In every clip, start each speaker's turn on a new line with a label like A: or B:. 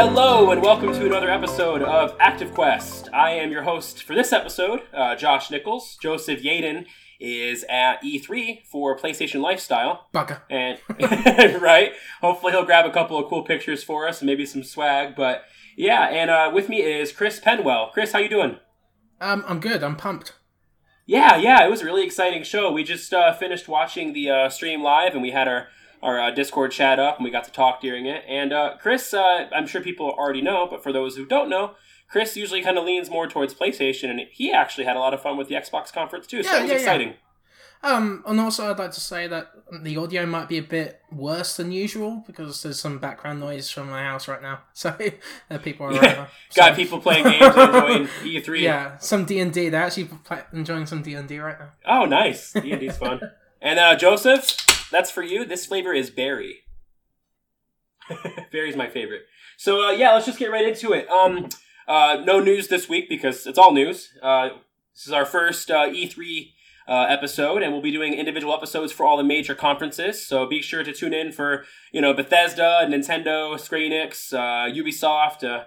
A: Hello and welcome to another episode of Active Quest. I am your host for this episode, uh, Josh Nichols. Joseph Yaden is at E3 for PlayStation Lifestyle,
B: Bugger.
A: and right, hopefully he'll grab a couple of cool pictures for us and maybe some swag. But yeah, and uh, with me is Chris Penwell. Chris, how you doing?
B: Um, I'm good. I'm pumped.
A: Yeah, yeah, it was a really exciting show. We just uh, finished watching the uh, stream live, and we had our our uh, Discord chat up, and we got to talk during it. And uh, Chris, uh, I'm sure people already know, but for those who don't know, Chris usually kind of leans more towards PlayStation, and he actually had a lot of fun with the Xbox conference too. So
B: Yeah,
A: that was
B: yeah, yeah.
A: exciting.
B: Um, and also I'd like to say that the audio might be a bit worse than usual because there's some background noise from my house right now. So uh, people are
A: Yeah,
B: over.
A: got people playing games enjoying E3.
B: Yeah, some D and D. They're actually play- enjoying some D and D right now.
A: Oh, nice. D&D's fun. And uh, Joseph, that's for you. This flavor is berry. Berry's my favorite. So uh, yeah, let's just get right into it. Um, uh, no news this week because it's all news. Uh, this is our first uh, E3 uh, episode, and we'll be doing individual episodes for all the major conferences. So be sure to tune in for you know Bethesda, Nintendo, Square Enix, uh, Ubisoft.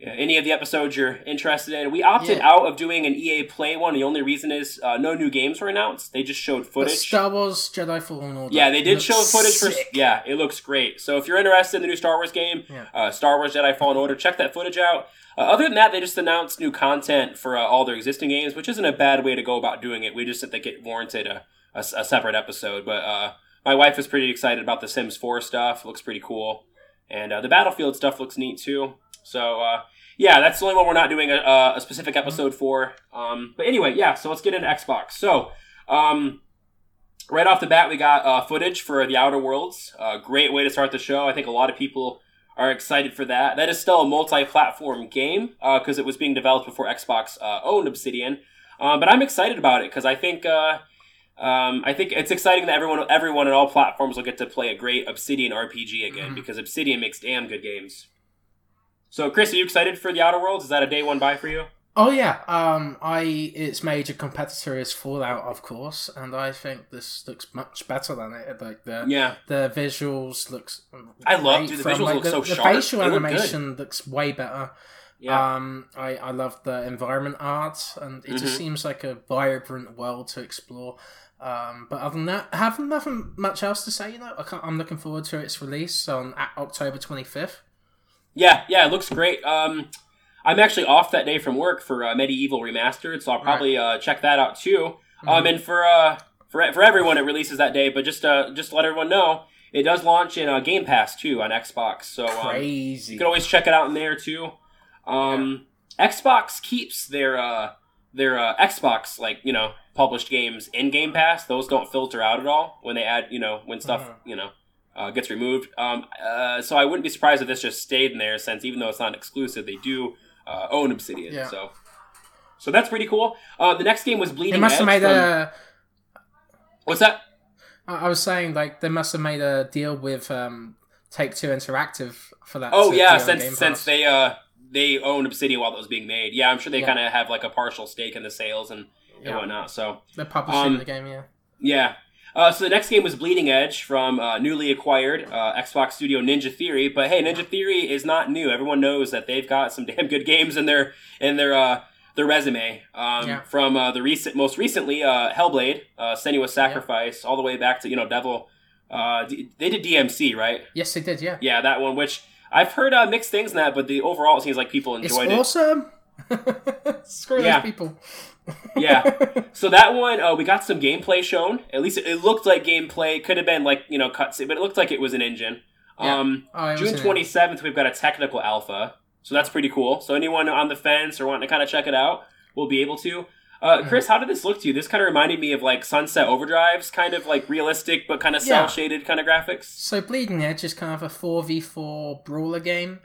A: Yeah, any of the episodes you're interested in. We opted
B: Yeah.
A: out of doing an EA Play one. The only reason is uh, no new games were announced. They just showed
B: But
A: footage.
B: Star Wars Jedi Fallen Order.
A: yeah, they did show footage for. Yeah, it looks great. So if you're interested in the new Star Wars game,
B: Yeah.
A: uh, Star Wars Jedi Fallen Order, check that footage out. Uh, other than that, they just announced new content for uh, all their existing games, which isn't a bad way to go about doing it. We just think it warranted a, a, a separate episode. But uh, my wife is pretty excited about the Sims 4 stuff. It looks pretty cool. And uh, the Battlefield stuff looks neat too. So, uh, yeah, that's the only one we're not doing a, a specific episode for. Um, but anyway, yeah, so let's get into Xbox. So, um, right off the bat, we got uh, footage for The Outer Worlds. Uh, great way to start the show. I think a lot of people are excited for that. That is still a multi-platform game because it was being developed before Xbox uh, owned Obsidian. Um, but I'm excited about it because I think uh, um, I think it's exciting that everyone everyone on all platforms will get to play a great Obsidian RPG again
B: Mhm.
A: because Obsidian makes damn good games. So, Chris, are you excited for The Outer Worlds? Is that a day one buy for you?
B: Oh yeah. Um, I its major competitor is Fallout, of course, and I think this looks much better than it. Like the
A: Yeah.
B: the visuals looks.
A: I love- dude, the
B: from,
A: visuals
B: like,
A: look
B: the,
A: so
B: the
A: sharp.
B: facial
A: They look
B: animation looks way better.
A: Yeah.
B: Um, I I love the environment art, and it
A: Mhm.
B: just seems like a vibrant world to explore. Um, but other than that, I have nothing much else to say. You know, I I'm looking forward to its release on October 25th.
A: Yeah, yeah, it looks great. Um, I'm actually off that day from work for uh, MediEvil Remastered, so I'll probably uh, check that out too. Um, and for uh, for for everyone, it releases that day. But just uh, just to let everyone know, it does launch in uh, Game Pass too on Xbox. So um,
B: Crazy.
A: you can always check it out in there too. Um, Xbox keeps their uh, their uh, Xbox like you know published games in Game Pass. Those don't filter out at all when they add you know when stuff
B: Mhm.
A: you know uh, gets removed. Um, uh, so I wouldn't be surprised if this just stayed in there since even though it's not exclusive, they do uh, own Obsidian.
B: Yeah.
A: So so that's pretty cool. Uh, the next game was Bleeding
B: They must have made
A: from-
B: a.
A: What's that?
B: I I was saying like they must have made a deal with um, Take Two Interactive for that.
A: Oh yeah, since since they uh they own Obsidian while it was being made. Yeah, I'm sure they
B: Yeah.
A: kind of have like a partial stake in the sales and, and
B: Yeah.
A: whatnot. So
B: they're publishing
A: um,
B: the game. Yeah.
A: yeah. Uh, so the next game was Bleeding Edge from uh, newly acquired uh, Xbox studio Ninja Theory. But hey, Ninja Theory is not new. Everyone knows that they've got some damn good games in their in their uh, their resume. Um,
B: Yeah.
A: From uh, the recent, most recently, uh, Hellblade, uh, Senua's Sacrifice, all the way back to you know Devil. Uh, D- they did DMC, right?
B: Yes, they did. Yeah.
A: Yeah, that one. Which I've heard uh, mixed things in that, but the overall it seems like people
B: It's
A: enjoyed it.
B: awesome. Screw
A: Yeah.
B: those people.
A: Yeah. So that one, uh, we got some gameplay shown. At least it, it looked like gameplay. It could have been like you know cutscene, but it looked like it was an engine.
B: Yeah.
A: Um,
B: Oh,
A: June twenty seventh, we've got a technical alpha, so that's pretty cool. So anyone on the fence or wanting to kind of check it out, will be able to. Uh,
B: Mm-hmm.
A: Chris, how did this look to you? This kind of reminded me of like Sunset Overdrive's kind of like realistic but kind of cel shaded kind of graphics.
B: So Bleeding Edge is kind of a four v four brawler game.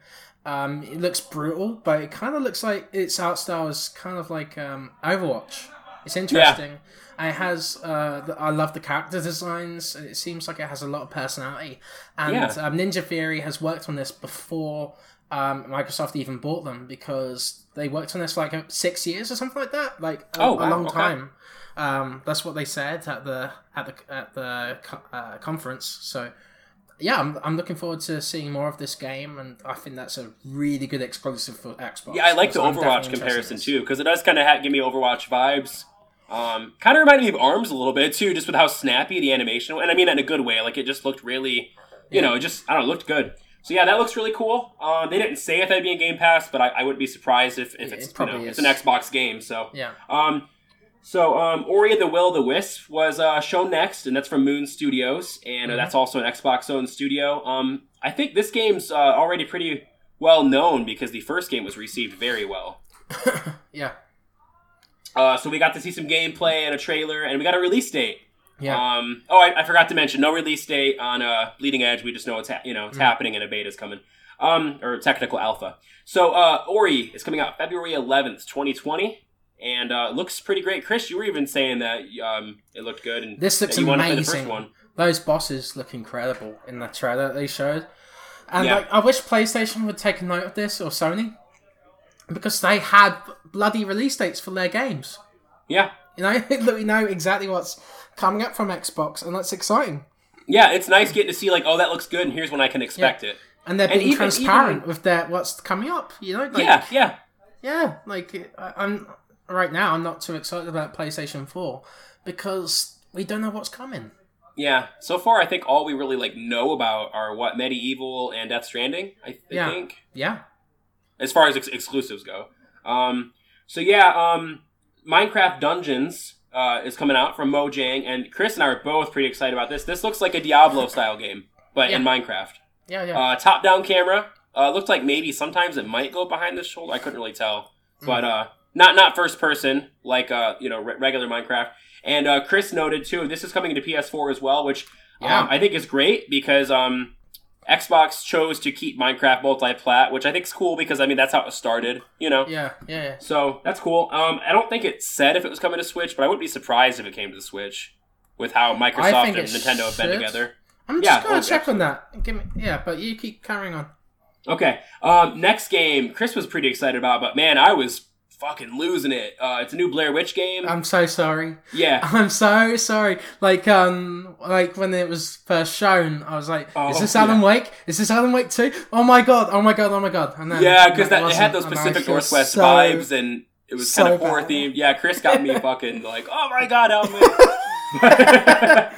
B: Um, it looks brutal, but it kind of looks like its art style is kind of like um, Overwatch. It's interesting. And it has. Uh, the, I love the character designs. It seems like it has a lot of personality. And
A: Yeah.
B: um, Ninja Theory has worked on this before um, Microsoft even bought them because they worked on this for like uh, six years or something like that. Like a,
A: Oh,
B: a
A: wow,
B: long
A: okay.
B: time. Um, that's what they said at the at the at the uh, conference. So yeah, I'm, I'm looking forward to seeing more of this game, and I think that's a really good exclusive for Xbox.
A: Yeah, I like the
B: I'm
A: Overwatch
B: definitely interested in
A: comparison too because it does kind of ha- give me Overwatch vibes. Um, kind of reminded me of Arms a little bit too, just with how snappy the animation, and I mean that in a good way. Like it just looked really, you know, it just I don't know, looked good. So yeah, that looks really cool. Uh, they didn't say if that'd be in Game Pass, but I, I wouldn't be surprised if, if
B: Yeah,
A: it's
B: it
A: you know, it's an Xbox game. So
B: Yeah,
A: um, so um, Ori the Will of the Wisp was uh, shown next, and that's from Moon Studios, and uh,
B: Mhm.
A: that's also an Xbox-owned studio. Um, I think this game's uh, already pretty well known because the first game was received very well.
B: yeah,
A: Uh, so we got to see some gameplay and a trailer, and we got a release date.
B: yeah.
A: Um, oh, I, I forgot to mention, no release date on uh, Bleeding Edge. We just know it's ha- you know it's
B: Mm.
A: happening and a beta's coming, um, or technical alpha. So uh, Ori is coming out February 11th, 2020, and uh, it looks pretty great. Chris, you were even saying that um, it looked good, and
B: This looks
A: you wanted the first
B: amazing.
A: one.
B: Those bosses look incredible in the trailer that they showed, and
A: Yeah.
B: like I wish PlayStation would take a note of this or Sony, because they had bloody release dates for their games.
A: Yeah,
B: You know, we know exactly what's coming up from Xbox, and that's exciting.
A: yeah, it's nice getting to see like, oh, that looks good, and here's when I can expect it.
B: And they're
A: And
B: being
A: even-
B: transparent
A: even-
B: with their what's coming up. You know, like,
A: yeah, yeah.
B: Yeah, like I- I'm right now. I'm not too excited about PlayStation Four because we don't know what's coming.
A: Yeah, so far I think all we really like know about are what MediEvil and Death Stranding. I,
B: Yeah.
A: think.
B: Yeah,
A: as far as ex- exclusives go. Um, so yeah, um, Minecraft Dungeons uh, is coming out from Mojang, and Chris and I are both pretty excited about this. This looks like a Diablo style game, but in Minecraft.
B: yeah, yeah.
A: Uh, top down camera. Uh, looked like maybe sometimes it might go behind the shoulder. I couldn't really tell, but uh, not not first person like uh, you know re- regular Minecraft. And uh, Chris noted too, this is coming to PS4 as well, which
B: Yeah.
A: um, I think is great because um, Xbox chose to keep Minecraft multi-plat, which I think is cool because I mean that's how it started, you know.
B: yeah, yeah, yeah.
A: So that's cool. Um, I don't think it said if it was coming to Switch, but I wouldn't be surprised if it came to the Switch with how Microsoft and Nintendo have been together.
B: I'm
A: Yeah,
B: just gonna
A: oh,
B: check on that. Give me, yeah, but you keep carrying on.
A: Okay. Um, next game, Chris was pretty excited about, but man, I was fucking losing it. Uh, it's a new Blair Witch game.
B: I'm so sorry.
A: yeah.
B: I'm so sorry. Like um, like when it was first shown, I was like,
A: Oh,
B: "Is this Alan Wake? Is this Alan Wake too? Oh my god! Oh my god! Oh my god!" And then
A: Yeah, because
B: it
A: that it had those Pacific Northwest
B: so-
A: vibes, and it was
B: so
A: kind of horror themed. Yeah, Chris got me fucking like, oh my god, Alan Wake. but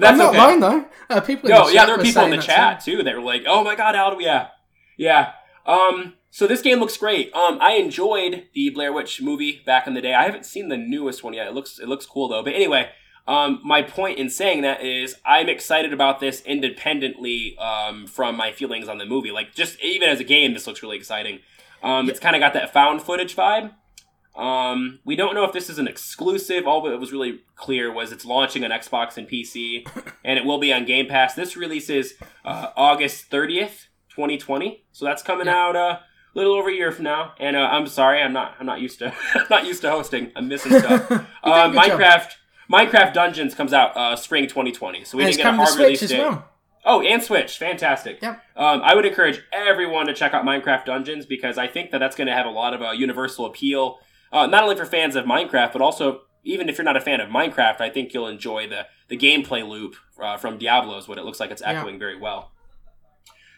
A: that's
B: I'm not
A: okay.
B: lying though. Uh, people. in
A: No,
B: the
A: yeah,
B: chat
A: there were people in the chat
B: too.
A: too that were like, "Oh my god, Alan, yeah, yeah." Um, so this game looks great. Um, I enjoyed the Blair Witch movie back in the day. I haven't seen the newest one yet. It looks it looks cool though. But anyway, um, my point in saying that is I'm excited about this independently um, from my feelings on the movie. Like just even as a game, this looks really exciting. Um, it's kind of got that found footage vibe. Um, we don't know if this is an exclusive. All that was really clear was it's launching on Xbox and PC, and it will be on Game Pass. This releases uh, August 30th, 2020. So that's coming
B: Yeah.
A: out uh, little over a year from now. And uh, I'm sorry, I'm not I'm not used to I'm not used to hosting. I'm missing stuff. Uh,
B: good job.
A: Minecraft Minecraft Dungeons comes out uh, spring 2020. So we
B: And
A: didn't get a hard release date.
B: well.
A: Oh, and Switch, fantastic.
B: Yep.
A: Um, I would encourage everyone to check out Minecraft Dungeons because I think that that's going to have a lot of uh, universal appeal, uh, not only for fans of Minecraft, but also even if you're not a fan of Minecraft, I think you'll enjoy the the gameplay loop uh, from Diablo's. What it looks like it's
B: Yeah.
A: echoing very well.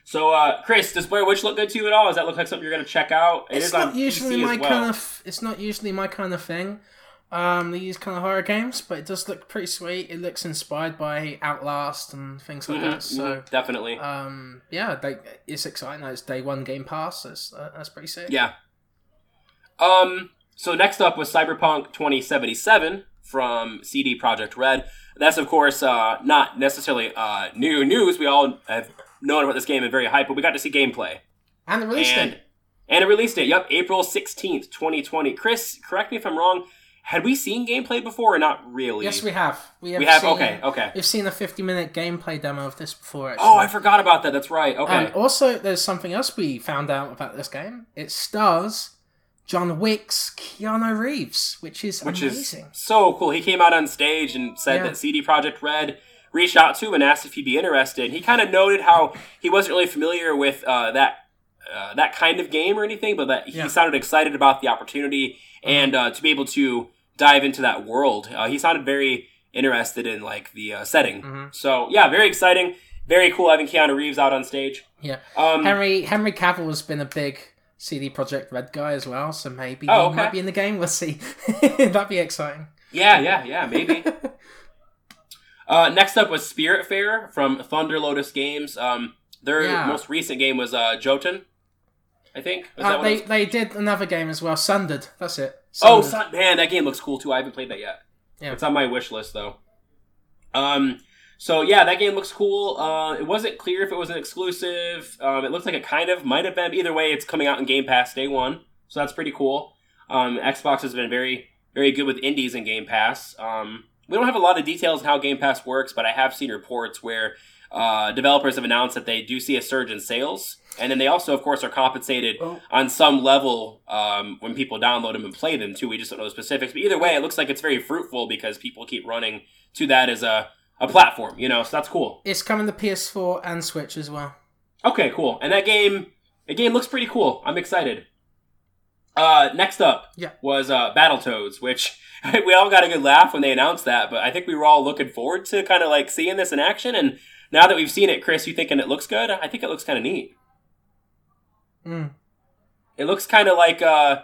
A: So, uh, Chris, does Blair Witch look good to you at all? Does that look like something you're going to check out? It
B: It's not usually
A: PC
B: my
A: well.
B: kind of. It's not usually my kind of thing. Um, these kind of horror games, but it does look pretty sweet. It looks inspired by Outlast and things like
A: Mhm,
B: that. So,
A: mhm, definitely.
B: um, yeah, they, it's exciting. It's day one Game Pass. That's uh, that's pretty sick.
A: Yeah. Um. so next up was Cyberpunk 2077 from CD Projekt Red. That's of course uh, not necessarily uh, new news. We all have known about this game and very hyped, but we got to see gameplay
B: And the release
A: and
B: date.
A: and a release date. Yep, April 16th, 2020. Chris, correct me if I'm wrong. Had we seen gameplay before or not really?
B: Yes, we have. We have.
A: We have?
B: Seen,
A: Okay, okay.
B: We've seen a 50 minute gameplay demo of this before. Actually.
A: Oh, I forgot about that. That's right. Okay.
B: And also, there's something else we found out about this game. It stars John Wick's Keanu Reeves, which is
A: which
B: amazing.
A: is so cool. He came out on stage and said
B: Yeah.
A: that CD Projekt Red reached out to him and asked if he'd be interested. He kind of noted how he wasn't really familiar with uh, that uh, that kind of game or anything, but that
B: Yeah.
A: he sounded excited about the opportunity and uh, to be able to dive into that world. Uh, he sounded very interested in like the uh, setting.
B: Mhm.
A: So yeah, very exciting, very cool having Keanu Reeves out on stage.
B: Yeah.
A: Um,
B: Henry Henry Cavill has been a big CD Projekt Red guy as well, so maybe
A: Oh,
B: he
A: okay.
B: might be in the game. We'll see. That'd be exciting.
A: Yeah, yeah, yeah, maybe. uh, next up was Spiritfarer from Thunder Lotus Games. Um, their
B: Yeah.
A: most recent game was uh, Jotun, I think.
B: Uh, they they did another game as well, Sundered. That's it.
A: Oh,
B: Sundered.
A: Sun- man, that game looks cool too. I haven't played that yet.
B: Yeah.
A: It's on my wish list though. Um, so yeah, that game looks cool. Uh, it wasn't clear if it was an exclusive. Um, it looks like it kind of might have been. Either way, it's coming out in Game Pass day one, so that's pretty cool. Um, Xbox has been very, very good with indies in Game Pass. Um, we don't have a lot of details on how Game Pass works, but I have seen reports where uh, developers have announced that they do see a surge in sales, and then they also, of course, are compensated
B: Oh.
A: on some level um, when people download them and play them too. We just don't know the specifics, but either way, it looks like it's very fruitful because people keep running to that as a a platform, you know. So that's cool.
B: It's coming to PS4 and Switch as well.
A: Okay, cool. And that game, the game looks pretty cool. I'm excited. Uh, next up
B: Yeah.
A: was uh, Battletoads, which we all got a good laugh when they announced that. But I think we were all looking forward to kind of like seeing this in action. And now that we've seen it, Chris, you thinking it looks good? I think it looks kind of neat.
B: Mm.
A: It looks kind of like uh,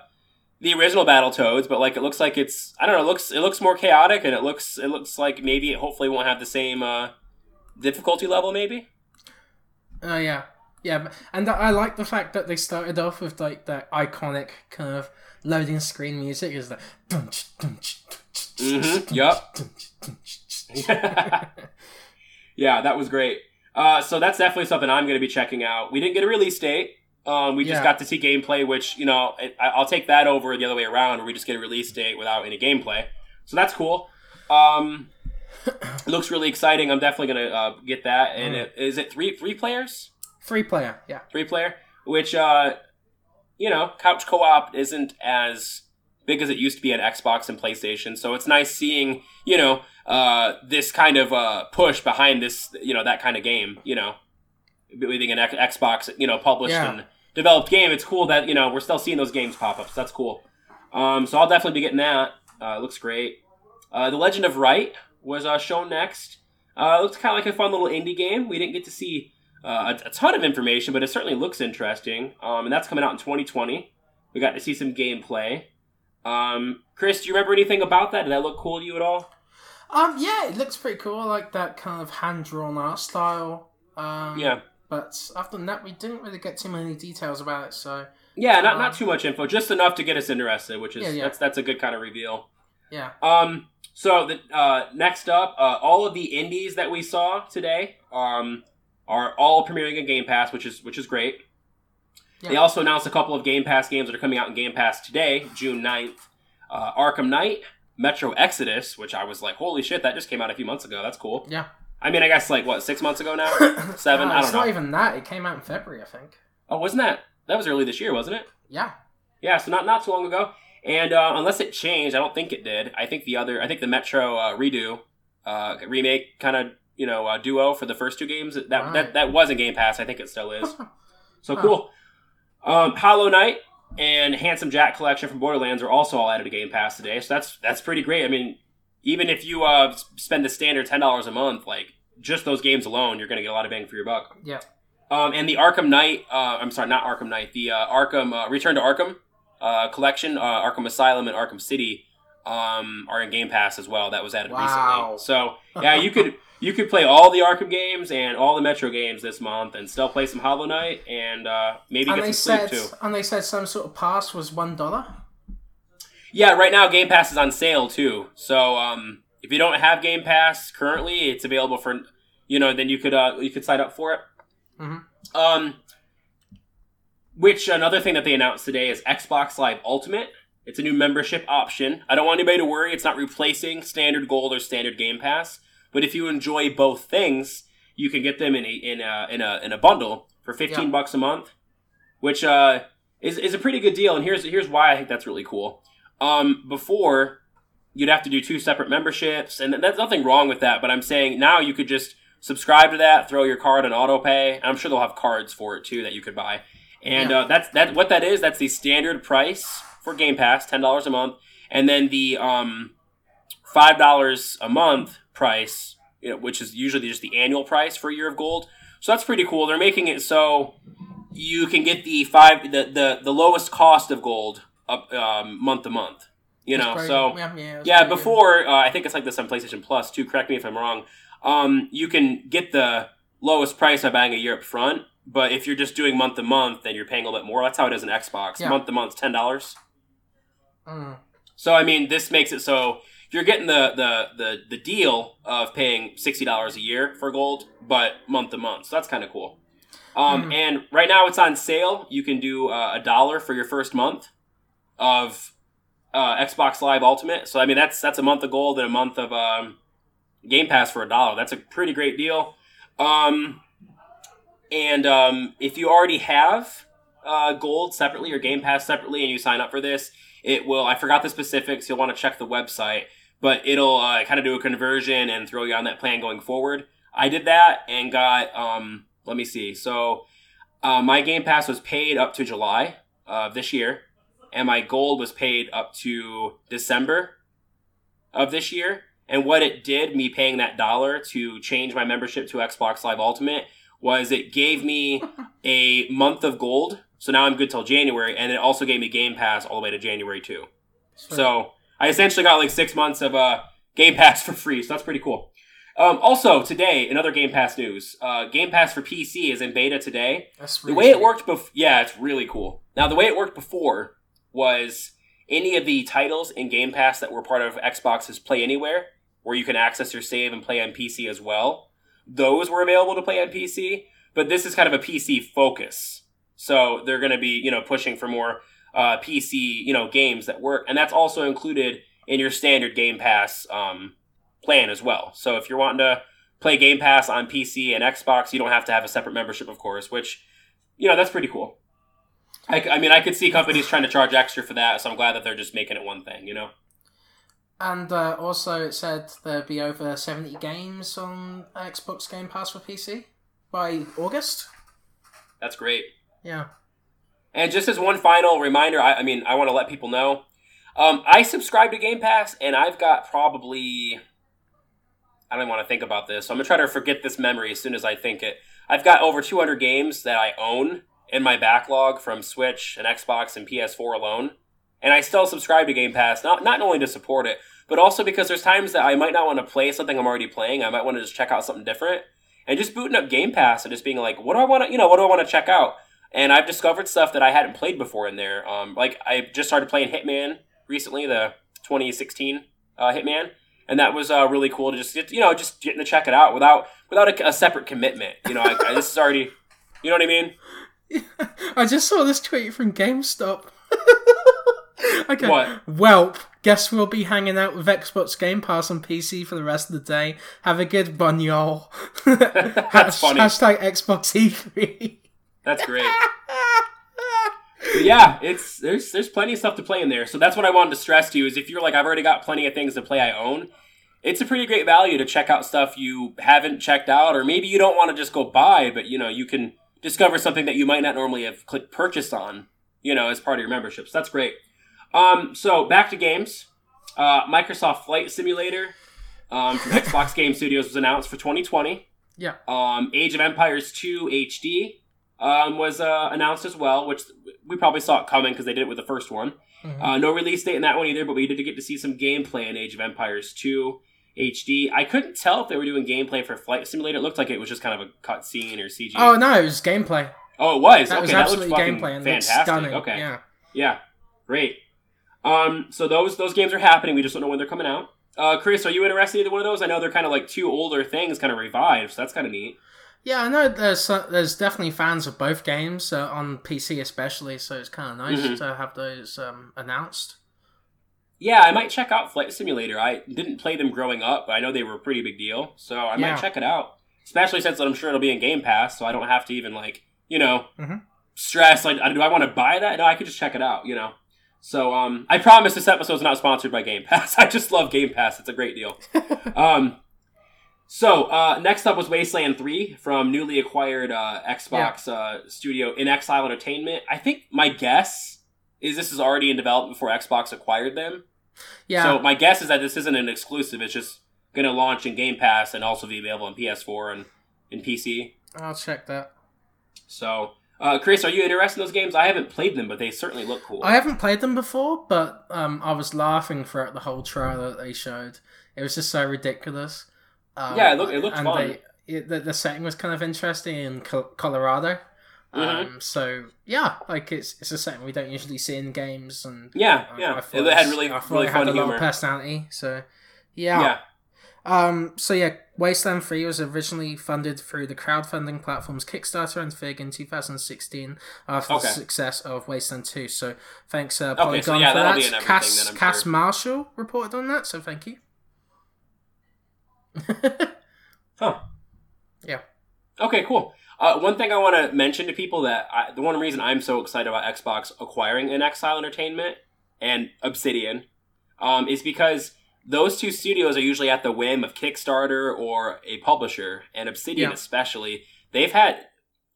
A: the original Battletoads, but like it looks like it's I don't know. It looks it looks more chaotic, and it looks it looks like maybe it hopefully won't have the same uh, difficulty level. Maybe.
B: Oh yeah, yeah, and I like the fact that they started off with like that iconic kind of loading screen music. Is that?
A: Mhm, yup. yeah, that was great. Uh, so that's definitely something I'm going to be checking out. We didn't get a release date. Um, we just
B: Yeah.
A: got to see gameplay, which you know I, I'll take that over the other way around, where we just get a release date without any gameplay. So that's cool. Um, it looks really exciting. I'm definitely going to uh, get that. And
B: Mm.
A: it, is it three three players?
B: Free player, yeah.
A: three player, which uh, you know, couch co-op isn't as big as it used to be on Xbox and PlayStation. So it's nice seeing you know uh, this kind of uh, push behind this you know that kind of game. You know, being an X- Xbox you know published
B: Yeah.
A: and developed game. It's cool that you know we're still seeing those games pop up. So that's cool. Um, so I'll definitely be getting that. Uh, it looks great. Uh, the Legend of Right was uh, shown next. Uh, it looks kind of like a fun little indie game. We didn't get to see uh, a, a ton of information, but it certainly looks interesting. Um, and that's coming out in 2020. We got to see some gameplay. Um, Chris, do you remember anything about that? Did that look cool to you at all?
B: Um, yeah, it looks pretty cool. I like that kind of hand drawn art style. Um,
A: Yeah.
B: But other than that, we didn't really get too many details about it. So
A: Yeah, not,
B: Um,
A: not too much info, just enough to get us interested, which is
B: Yeah, yeah.
A: that's that's a good kind of reveal.
B: yeah,
A: Um, so the uh, next up, uh, all of the indies that we saw today um, are all premiering in Game Pass, which is which is great. They also announced a couple of Game Pass games that are coming out in Game Pass today, June 9th. Uh, Arkham Knight, Metro Exodus, which I was like, holy shit, that just came out a few months ago. That's cool.
B: yeah.
A: I mean, I guess like what six months ago now, seven.
B: No,
A: I don't know.
B: It's not even that. It came out in February, I think.
A: Oh, wasn't that that was early this year, wasn't it?
B: Yeah.
A: Yeah, so not not too long ago. And uh, unless it changed, I don't think it did. I think the other, I think the Metro uh, redo, uh, remake kind of you know uh, duo for the first two games that
B: Right.
A: that that was in Game Pass. I think it still is. So
B: Huh.
A: cool. Um, Hollow Knight and Handsome Jack collection from Borderlands are also all added to Game Pass today. So that's that's pretty great. I mean, even if you uh, spend the standard ten dollars a month, like just those games alone, you're going to get a lot of bang for your buck.
B: Yeah.
A: Um, and the Arkham Knight, uh, I'm sorry, not Arkham Knight, the uh, Arkham uh, Return to Arkham uh, collection, uh, Arkham Asylum and Arkham City, um, are in Game Pass as well. That was added
B: Wow.
A: recently. So yeah, you could you could play all the Arkham games and all the Metro games this month, and still play some Hollow Knight and uh, maybe
B: And
A: get some
B: said,
A: sleep too.
B: and they said some sort of pass was one dollar.
A: Yeah, right now Game Pass is on sale too. So um, if you don't have Game Pass currently, it's available for you know. Then you could uh, you could sign up for it.
B: Mhm.
A: Um, which another thing that they announced today is Xbox Live Ultimate. It's a new membership option. I don't want anybody to worry; it's not replacing standard Gold or standard Game Pass. But if you enjoy both things, you can get them in a in a in a, in a bundle for fifteen
B: Yeah.
A: bucks a month, which uh, is is a pretty good deal. And here's here's why I think that's really cool. Um, before you'd have to do two separate memberships, and that's nothing wrong with that. But I'm saying now you could just subscribe to that, throw your card on auto pay. I'm sure they'll have cards for it too that you could buy. And
B: Yeah.
A: uh, that's that. What that is, that's the standard price for Game Pass, ten dollars a month, and then the um, five dollars a month price, you know, which is usually just the annual price for a year of gold. So that's pretty cool. They're making it so you can get the five the the, the lowest cost of gold up um, month to month. You know, so
B: yeah, yeah,
A: yeah, before uh, I think it's like this on PlayStation Plus too. Correct me if I'm wrong. Um, you can get the lowest price by buying a year up front, but if you're just doing month to month, then you're paying a little bit more. That's how it is in Xbox.
B: Yeah.
A: Month to month, ten dollars.
B: Mm.
A: So I mean, this makes it so you're getting the the the, the deal of paying sixty dollars a year for gold, but month to month. So that's kind of cool. Um,
B: Mhm.
A: And right now it's on sale. You can do uh, a dollar for your first month of uh, Xbox Live Ultimate. So I mean, that's that's a month of gold and a month of um, Game Pass for a dollar. That's a pretty great deal. Um, and um, if you already have uh, gold separately or Game Pass separately, and you sign up for this, it will. I forgot the specifics. You'll want to check the website, but it'll uh, kind of do a conversion and throw you on that plan going forward. I did that and got. Um, let me see. So uh, my Game Pass was paid up to July of this year, and my gold was paid up to December of this year. And what it did, me paying that dollar to change my membership to Xbox Live Ultimate, was it gave me a month of gold. So now I'm good till January, and it also gave me Game Pass all the way to January too.
B: Sweet.
A: So I essentially got like six months of uh, Game Pass for free. So that's pretty cool. Um, also today, another Game Pass news, uh, Game Pass for PC is in beta today.
B: That's
A: The
B: really
A: way it worked before, yeah, it's really cool. Now, the way it worked before was any of the titles in Game Pass that were part of Xbox's Play Anywhere, where you can access your save and play on PC as well, those were available to play on PC. But this is kind of a PC focus, so they're going to be, you know, pushing for more uh, PC, you know, games that work, and that's also included in your standard Game Pass um, plan as well. So if you're wanting to play Game Pass on PC and Xbox, you don't have to have a separate membership, of course, which you know that's pretty cool. I, I mean, I could see companies trying to charge extra for that, so I'm glad that they're just making it one thing. You know,
B: And uh, also, it said there'd be over 70 games on Xbox Game Pass for PC by August.
A: that's great.
B: Yeah.
A: And just as one final reminder, I, I mean, I want to let people know, um, I subscribe to Game Pass, and I've got probably, I don't want to think about this, so I'm gonna try to forget this memory as soon as I think it. I've got over 200 games that I own in my backlog from Switch and Xbox and PS4 alone, and I still subscribe to Game Pass, not not only to support it, but also because there's times that I might not want to play something I'm already playing. I might want to just check out something different, and just booting up Game Pass and just being like, what do I want to, you know, what do I want to check out? and I've discovered stuff that I hadn't played before in there. Um, like I just started playing Hitman recently, the 2016 uh, Hitman, and that was uh, really cool to just get, you know just getting to check it out without without a, a separate commitment. You know, I, I, this is already, you know what I mean?
B: I just saw this tweet from GameStop. okay.
A: What?
B: Welp. Guess we'll be hanging out with Xbox Game Pass on PC for the rest of the day. Have a good one, y'all.
A: That's funny.
B: Hashtag Xbox E E3.
A: That's great. But yeah, it's there's there's plenty of stuff to play in there. So that's what I wanted to stress to you is if you're like I've already got plenty of things to play I own, it's a pretty great value to check out stuff you haven't checked out or maybe you don't want to just go buy, but you know, you can discover something that you might not normally have clicked purchase on, you know, as part of your memberships. That's great. Um, so back to games. Uh, Microsoft Flight Simulator um, from Xbox Game Studios was announced for 2020.
B: Yeah.
A: Um, Age of Empires 2 HD um, was uh, announced as well, which we probably saw it coming because they did it with the first one.
B: Mhm.
A: Uh, no release date in that one either, but we did get to see some gameplay in Age of Empires 2 HD. I couldn't tell if they were doing gameplay for Flight Simulator. It looked like it was just kind of a cutscene or CG.
B: Oh no, it was gameplay.
A: Oh, it was.
B: That
A: okay,
B: was
A: that looks
B: absolutely
A: fucking
B: gameplay and
A: fantastic.
B: stunning.
A: Okay,
B: Yeah.
A: yeah, great. Um, so those those games are happening. We just don't know when they're coming out. Uh, Chris, are you interested in either one of those? I know they're kind of like two older things, kind of revived. So that's kind of neat.
B: Yeah, I know there's uh, there's definitely fans of both games uh, on PC especially, so it's kind of nice
A: Mhm.
B: to have those um, announced.
A: Yeah, I might check out Flight Simulator. I didn't play them growing up, but I know they were a pretty big deal, so I
B: Yeah.
A: might check it out. Especially since I'm sure it'll be in Game Pass, so I don't have to even like you know
B: Mhm.
A: stress. Like, do I want to buy that? No, I could just check it out. You know. So um, I promise this episode is not sponsored by Game Pass. I just love Game Pass. It's a great deal. um, so uh, next up was Wasteland Three from newly acquired uh, Xbox uh, studio inXile Entertainment. I think my guess is this is already in development before Xbox acquired them.
B: Yeah,
A: So my guess is that this isn't an exclusive. It's just going to launch in Game Pass and also be available on PS4 and in PC.
B: I'll check that.
A: So, uh, Chris, are you interested in those games? I haven't played them, but they certainly look cool.
B: I haven't played them before, but um, I was laughing throughout the whole trailer that they showed. It was just so ridiculous. Um,
A: Yeah, it look- it looked
B: and
A: fun.
B: They, it, the, the setting was kind of interesting in Col- Colorado.
A: Mhm.
B: Um, so yeah, like it's it's a setting we don't usually see in games, and
A: yeah,
B: uh,
A: yeah.
B: I thought
A: It had really,
B: I
A: really
B: it had
A: fun
B: a lot
A: humor.
B: of personality. So
A: yeah.
B: yeah. Um, so yeah, Wasteland 3 was originally funded through the crowdfunding platforms Kickstarter and Fig in 2016 after
A: Okay.
B: the success of Wasteland 2. So thanks uh,
A: Okay,
B: Polygon
A: so yeah,
B: for that.
A: be in everything
B: Cass,
A: then, I'm
B: Cass
A: sure.
B: Marshall reported on that, so thank you.
A: Huh.
B: Yeah.
A: Okay, cool. Uh, one thing I want to mention to people that I, the one reason I'm so excited about Xbox acquiring inXile Entertainment and Obsidian um, is because those two studios are usually at the whim of Kickstarter or a publisher, and Obsidian
B: Yeah.
A: especially. They've had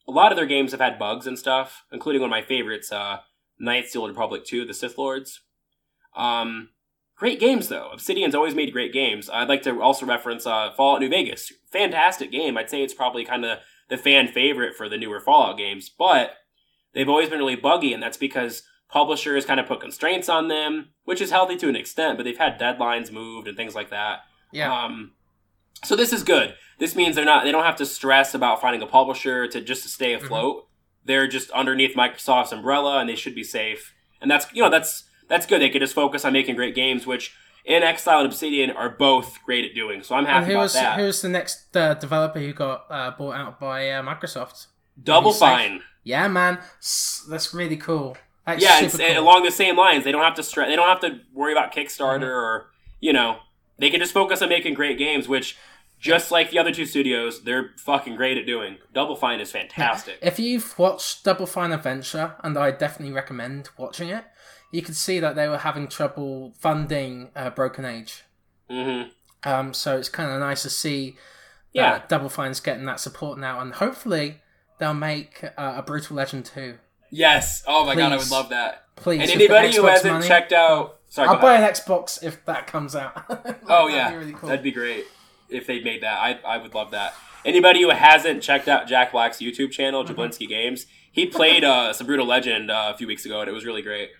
A: a lot of their games have had bugs and stuff, including one of my favorites, uh, Knights of the Old Republic 2, The Sith Lords. Um, great games though. Obsidian's always made great games. I'd like to also reference uh, Fallout New Vegas. Fantastic game. I'd say it's probably kind of the fan favorite for the newer Fallout games, but they've always been really buggy, and that's because publishers kind of put constraints on them, which is healthy to an extent, but they've had deadlines moved and things like that.
B: Yeah.
A: Um, so this is good. This means they're not they don't have to stress about finding a publisher to just to stay afloat. They're just underneath Microsoft's umbrella and they should be safe. And that's you know that's that's good. They can just focus on making great games, which inXile and Obsidian are both great at doing. So I'm
B: and
A: happy
B: who
A: about
B: was
A: that.
B: who's the next uh, developer who got uh, bought out by uh, Microsoft?
A: Double
B: safe.
A: Fine.
B: Yeah, man, that's really cool. That's
A: yeah, it's,
B: cool.
A: along the same lines. They don't have to stress. They don't have to worry about Kickstarter
B: Mm-hmm.
A: or you know they can just focus on making great games, which just like the other two studios, they're fucking great at doing. Double Fine is fantastic.
B: If you've watched Double Fine Adventure, and I definitely recommend watching it, you could see that they were having trouble funding uh, Broken Age.
A: hmm
B: Um, so it's kind of nice to see
A: Yeah.
B: that Double Fine's getting that support now, and hopefully they'll make uh, a Brutal Legend 2.
A: Yes. Oh my god, I would love that.
B: Please.
A: And anybody who hasn't
B: money,
A: checked out, sorry.
B: I'll buy an Xbox if that comes out.
A: Oh
B: That'd
A: yeah,
B: be really cool.
A: that'd be great if they made that. I I would love that. Anybody who hasn't checked out Jack Black's YouTube channel,
B: Mm-hmm.
A: Jablinski Games, he played uh, some Brutal Legend uh, a few weeks ago, and it was really great.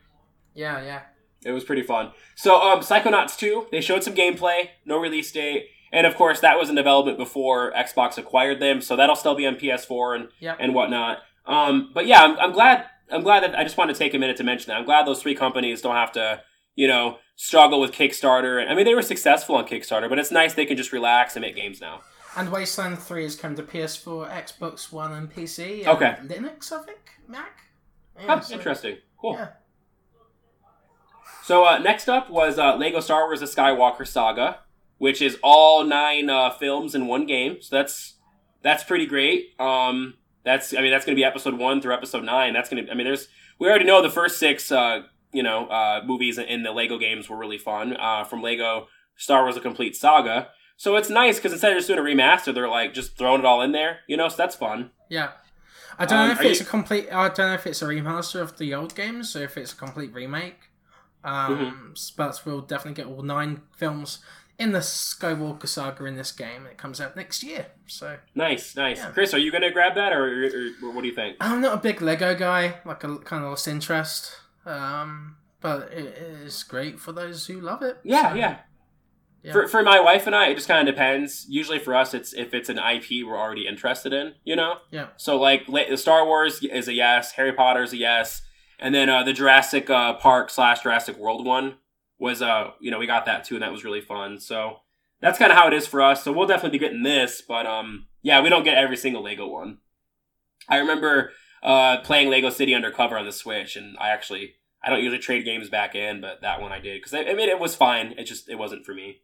B: Yeah, yeah.
A: It was pretty fun. So, um, Psychonauts 2, they showed some gameplay, no release date, and of course that was in development before Xbox acquired them, so that'll still be on PS4 and
B: Yeah.
A: and whatnot. Um, but yeah, I'm, I'm glad. I'm glad that I just want to take a minute to mention that. I'm glad those three companies don't have to, you know, struggle with Kickstarter. And I mean, they were successful on Kickstarter, but it's nice they can just relax and make games now.
B: And Wasteland 3 is coming to PS4, Xbox One, and PC. and
A: Okay.
B: Linux, I think? Mac? Yeah, so-
A: interesting. Cool.
B: Yeah.
A: So uh, next up was uh, Lego Star Wars: The Skywalker Saga, which is all nine uh, films in one game. So that's that's pretty great. Um, that's I mean that's going to be episode one through episode nine. That's going to I mean there's we already know the first six uh, you know uh, movies in the Lego games were really fun uh, from Lego Star Wars: A Complete Saga. So it's nice because instead of just doing a remaster, they're like just throwing it all in there. You know, so that's fun.
B: Yeah. I don't
A: Um,
B: know if it's
A: you-
B: a complete. I don't know if it's a remaster of the old games, or if it's a complete remake. Um,
A: Mm-hmm.
B: But we'll definitely get all nine films in the Skywalker saga in this game. It comes out next year, so
A: Nice, nice.
B: Yeah.
A: Chris, are you going to grab that, or, or, or what do you think?
B: I'm not a big Lego guy. Like I kind of lost interest. Um, but it is great for those who love it.
A: Yeah,
B: so,
A: yeah.
B: yeah.
A: For, for my wife and I, it just kind of depends. Usually for us, it's if it's an IP we're already interested in, you know.
B: Yeah.
A: So like Star Wars is a yes, Harry Potter is a yes, And then uh, the Jurassic uh, Park slash Jurassic World one was, uh, you know, we got that too, and that was really fun. So that's kind of how it is for us. So we'll definitely be getting this, but um, yeah, we don't get every single Lego one. I remember uh, playing Lego City Undercover on the Switch, and I actually I don't usually trade games back in, but that one I did because I, I mean it was fine. It just it wasn't for me.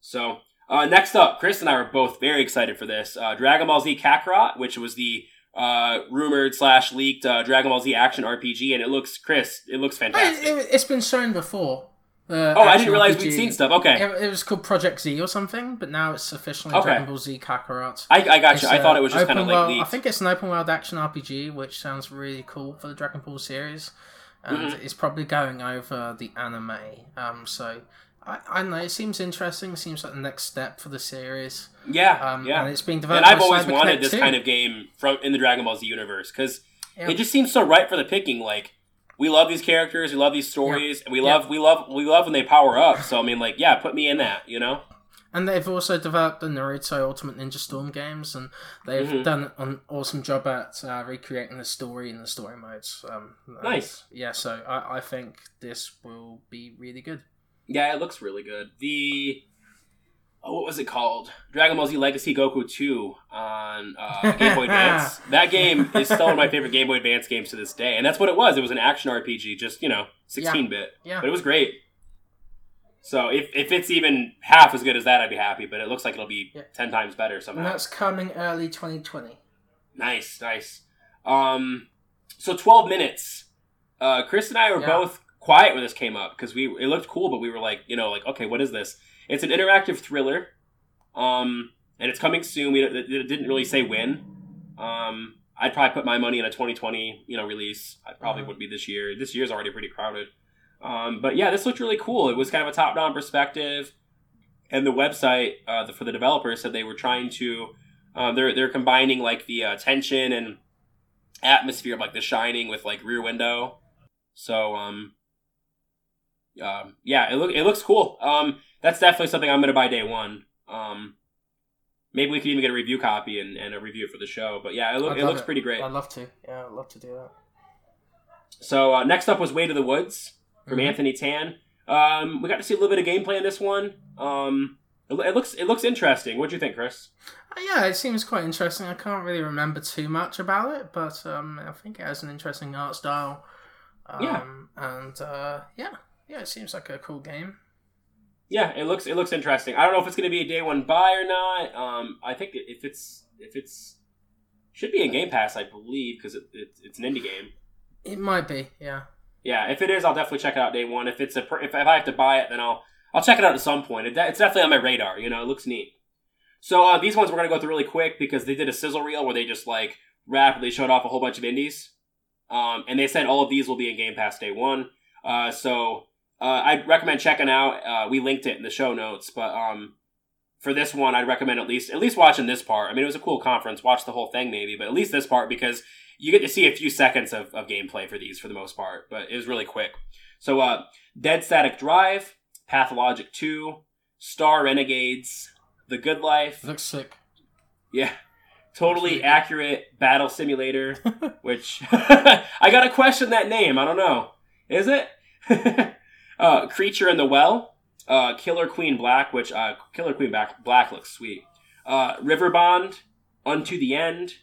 A: So uh, next up, Chris and I were both very excited for this uh, Dragon Ball Z Kakarot, which was the uh, rumored slash leaked uh, Dragon Ball Z action RPG, and it looks Chris, it looks fantastic.
B: It, has been shown before.
A: Oh, I didn't realize RPG. we'd seen stuff. Okay,
B: it, it, was called Project Z or something, but now it's officially okay. Dragon Ball Z Kakarot.
A: I, I got you. I thought it was just kind of like
B: I think it's an open world action RPG, which sounds really cool for the Dragon Ball series, and mm-hmm. it's probably going over the anime. Um, so I, I don't know. It seems interesting. It seems like the next step for the series.
A: Yeah,
B: um,
A: yeah.
B: And it's being developed.
A: And I've always
B: Cyber
A: wanted
B: Connect
A: this
B: too.
A: kind of game from in the Dragon Ball Z universe because it just seems so right for the picking. Like we love these characters, we love these stories, and we love we love we love when they power up. So I mean, like, yeah, put me in that. You know.
B: And they've also developed the Naruto Ultimate Ninja Storm games, and they've
A: Mhm.
B: done an awesome job at uh, recreating the story and the story modes. Um,
A: Nice.
B: Yeah, so I, I think this will be really good.
A: Yeah, it looks really good. The oh, what was it called? Dragon Ball Z Legacy Goku Two on uh, Game Boy Advance. That game is still one of my favorite Game Boy Advance games to this day, and that's what it was. It was an action RPG, just you know, sixteen bit.
B: Yeah.
A: But it was great. So if, if it's even half as good as that, I'd be happy. But it looks like it'll be
B: Yeah.
A: ten times better somehow.
B: And that's coming early 2020.
A: Nice, nice. Um, so twelve minutes. Uh, Chris and I were
B: Yeah.
A: both quiet when this came up because we it looked cool, but we were like, you know, like, okay, what is this? It's an interactive thriller, um, and it's coming soon. We it, didn't really say when. Um, I'd probably put my money in a 2020, you know, release. I probably
B: Mhm.
A: would be this year. This year's already pretty crowded. Um, but yeah, this looked really cool. It was kind of a top-down perspective, and the website uh, the, for the developers said they were trying to um, they're they're combining like the uh, tension and atmosphere of like The Shining with like Rear Window. So um, um yeah, it look it looks cool. Um, that's definitely something I'm gonna buy day one. Um, maybe we could even get a review copy and, and a review for the show. But yeah, it,
B: I'd
A: it looks pretty great.
B: I'd love to. Yeah, I'd love to do that.
A: So uh, next up was Way to the Woods from
B: Mhm.
A: Anthony Tan. Um, we got to see a little bit of gameplay in this one. Um, it, it looks it looks interesting. What do you think, Chris?
B: Uh, Yeah, it seems quite interesting. I can't really remember too much about it, but um, I think it has an interesting art style. Um,
A: Yeah.
B: And uh, yeah, yeah, it seems like a cool game.
A: Yeah, it looks it looks interesting. I don't know if it's going to be a day one buy or not. Um, I think if it's if it's should be in Game Pass, I believe, because it, it, it's an indie game.
B: It might be, yeah.
A: Yeah, if it is, I'll definitely check it out day one. If it's a if, if I have to buy it, then I'll I'll check it out at some point. It, it's definitely on my radar. You know, it looks neat. So uh, these ones we're gonna go through really quick because they did a sizzle reel where they just like rapidly showed off a whole bunch of indies, um, and they said all of these will be in Game Pass day one. Uh, so uh, I'd recommend checking out. Uh, we linked it in the show notes, but um, for this one, I'd recommend at least at least watching this part. I mean, it was a cool conference. Watch the whole thing maybe, but at least this part because you get to see a few seconds of, of gameplay for these for the most part. But it was really quick. So, uh, Dead Static Drive, Pathologic Two, Star Renegades, The Good Life.
B: Looks sick.
A: Yeah. Totally
B: really good.
A: accurate battle simulator, which I gotta question that name. I don't know. Is it? uh, Creature in the Well, uh, Killer Queen Black, which uh, Killer Queen Black, Black looks sweet. Uh, Riverbond, Unto the End,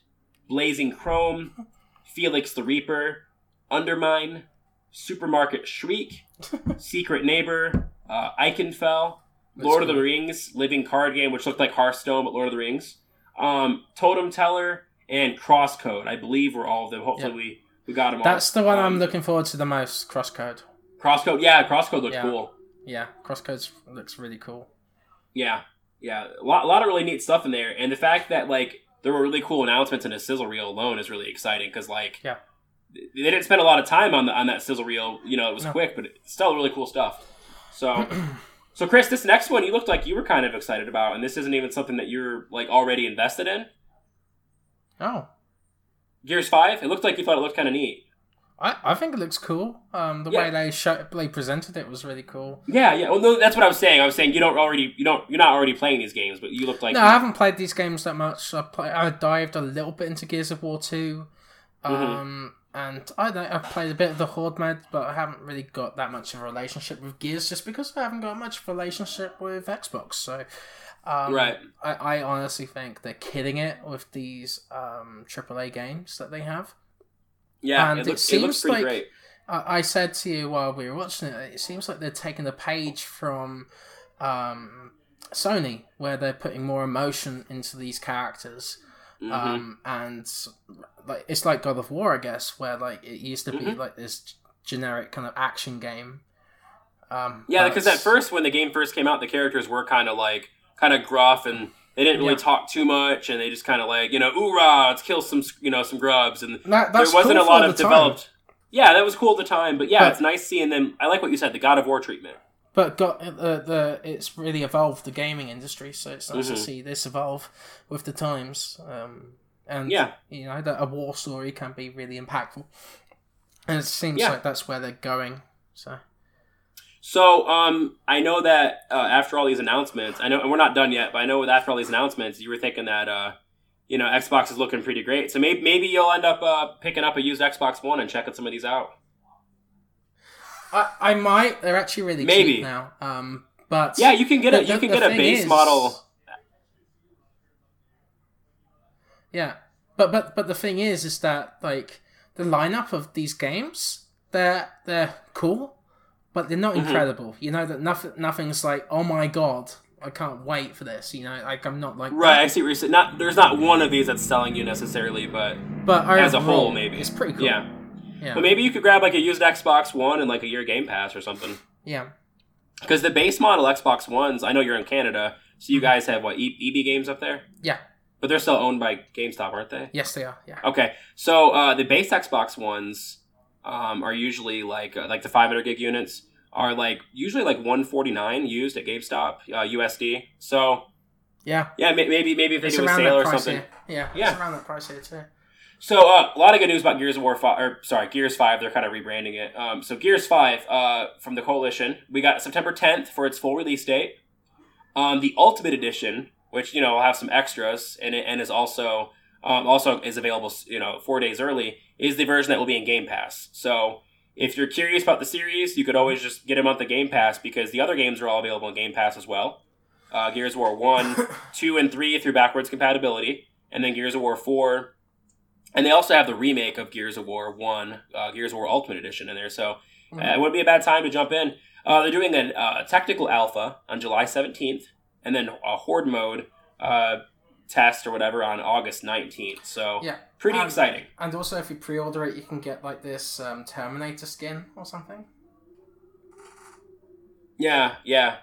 A: Blazing Chrome, Felix the Reaper, Undermine, Supermarket Shriek, Secret Neighbor, uh, Eichenfell,
B: That's
A: Lord of the
B: cool.
A: Rings, living card game, which looked like Hearthstone, but Lord of the Rings. Um, Totem Teller and Crosscode, I believe, were all of them. Hopefully,
B: Yeah.
A: we, we got them all.
B: That's the one
A: Um,
B: I'm looking forward to the most. Crosscode.
A: Crosscode, yeah, Crosscode looks
B: Yeah.
A: cool.
B: Yeah, Crosscode looks really cool.
A: Yeah, yeah, a lot, a lot of really neat stuff in there, and the fact that like there were really cool announcements in a sizzle reel alone is really exciting because like
B: Yeah.
A: they didn't spend a lot of time on the on that sizzle reel. You know, it was
B: No.
A: quick, but it's still really cool stuff. So. So, Chris, this next one you looked like you were kind of excited about, and this isn't even something that you're like already invested in.
B: Oh,
A: Gears Five. It looked like you thought it looked kind of neat.
B: I, I think it looks cool. Um, the
A: Yeah.
B: way they show, they presented it was really cool.
A: Yeah, yeah. Well, no, that's what I was saying. I was saying you don't already, you don't, you're not already playing these games, but you look like
B: no, I haven't played these games that much. I play, I dived a little bit into Gears of War two.
A: Mm-hmm.
B: Um, and I know I've played a bit of the Horde mode, but I haven't really got that much of a relationship with Gears, just because I haven't got much of a relationship with Xbox. So, um,
A: Right.
B: I, I honestly think they're kidding it with these um, AAA games that they have.
A: Yeah,
B: And
A: it
B: it
A: looks, it looks
B: seems
A: pretty
B: like-
A: great.
B: I, said to you while we were watching it, it seems like they're taking a page from um, Sony, where they're putting more emotion into these characters.
A: Mhm.
B: Um, and like it's like God of War, I guess, where like it used to be
A: Mhm.
B: like this generic kind of action game. Um,
A: yeah, because at first, when the game first came out, the characters were kind of like kind of gruff and they didn't really
B: Yeah.
A: talk too much, and they just kind of like you know, oorah, let's kill some you know some grubs, and
B: that, that's
A: there wasn't
B: cool
A: a lot of
B: the time.
A: developed. Yeah, that was cool at the time, but yeah,
B: But-
A: it's nice seeing them. I like what you said, the God of War treatment.
B: But got uh, the it's really evolved the gaming industry, so it's nice
A: Mhm.
B: to see this evolve with the times. Um, and
A: Yeah.
B: you know that a war story can be really impactful, and it seems
A: Yeah.
B: like that's where they're going. So
A: So, um, I know that uh, after all these announcements, I know, and we're not done yet, but I know that after all these announcements, you were thinking that, uh, you know, Xbox is looking pretty great. So maybe maybe you'll end up uh, picking up a used Xbox One and checking some of these out.
B: I I might they're actually really
A: Maybe.
B: cheap now. Um, but
A: Yeah, you can get a
B: The-
A: you can get a base
B: is-
A: model.
B: Yeah, but but but the thing is, is that like the lineup of these games, they're they're cool, but they're not
A: Mhm.
B: incredible. You know that nothing nothing's like oh my god, I can't wait for this. You know, like I'm not like
A: Right, I see what you're saying. Not there's not one of these that's selling you necessarily, but
B: But
A: as a whole, maybe
B: it's pretty cool.
A: Yeah,
B: yeah,
A: but maybe you could grab like a used Xbox One and like a year Game Pass or something.
B: yeah.
A: Because the base model Xbox Ones, I know you're in Canada, so you guys have what e- EB Games up there,
B: Yeah.
A: but they're still owned by GameStop, aren't they?
B: Yes, they are. Yeah.
A: Okay, so uh, the base Xbox ones um, are usually like uh, like the 500 gig units are like usually like 149 used at GameStop uh, USD. So
B: Yeah.
A: yeah, may- maybe maybe if they
B: It's
A: do a sale or something.
B: here. Yeah.
A: Yeah.
B: It's around that price here too.
A: So uh, a lot of good news about Gears of War five, or sorry, Gears five. They're kind of rebranding it. Um, so Gears five uh, from the Coalition, we got September 10th for its full release date. Um, the Ultimate Edition, which you know will have some extras and it and is also um, also is available, you know, four days early, is the version that will be in Game Pass. So if you're curious about the series, you could always just get them on the Game Pass because the other games are all available in Game Pass as well. Uh, Gears of War one, two, and three through backwards compatibility, and then Gears of War four. And they also have the remake of Gears of War 1, uh, Gears of War Ultimate Edition in there. So uh, it wouldn't be a bad time to jump in. Uh, they're doing a uh, technical alpha on July 17th, and then a horde mode uh, test or whatever on August 19th. So
B: Yeah.
A: Pretty
B: Um,
A: exciting.
B: And also, if you pre-order it, you can get like this um, Terminator skin or something.
A: Yeah, yeah.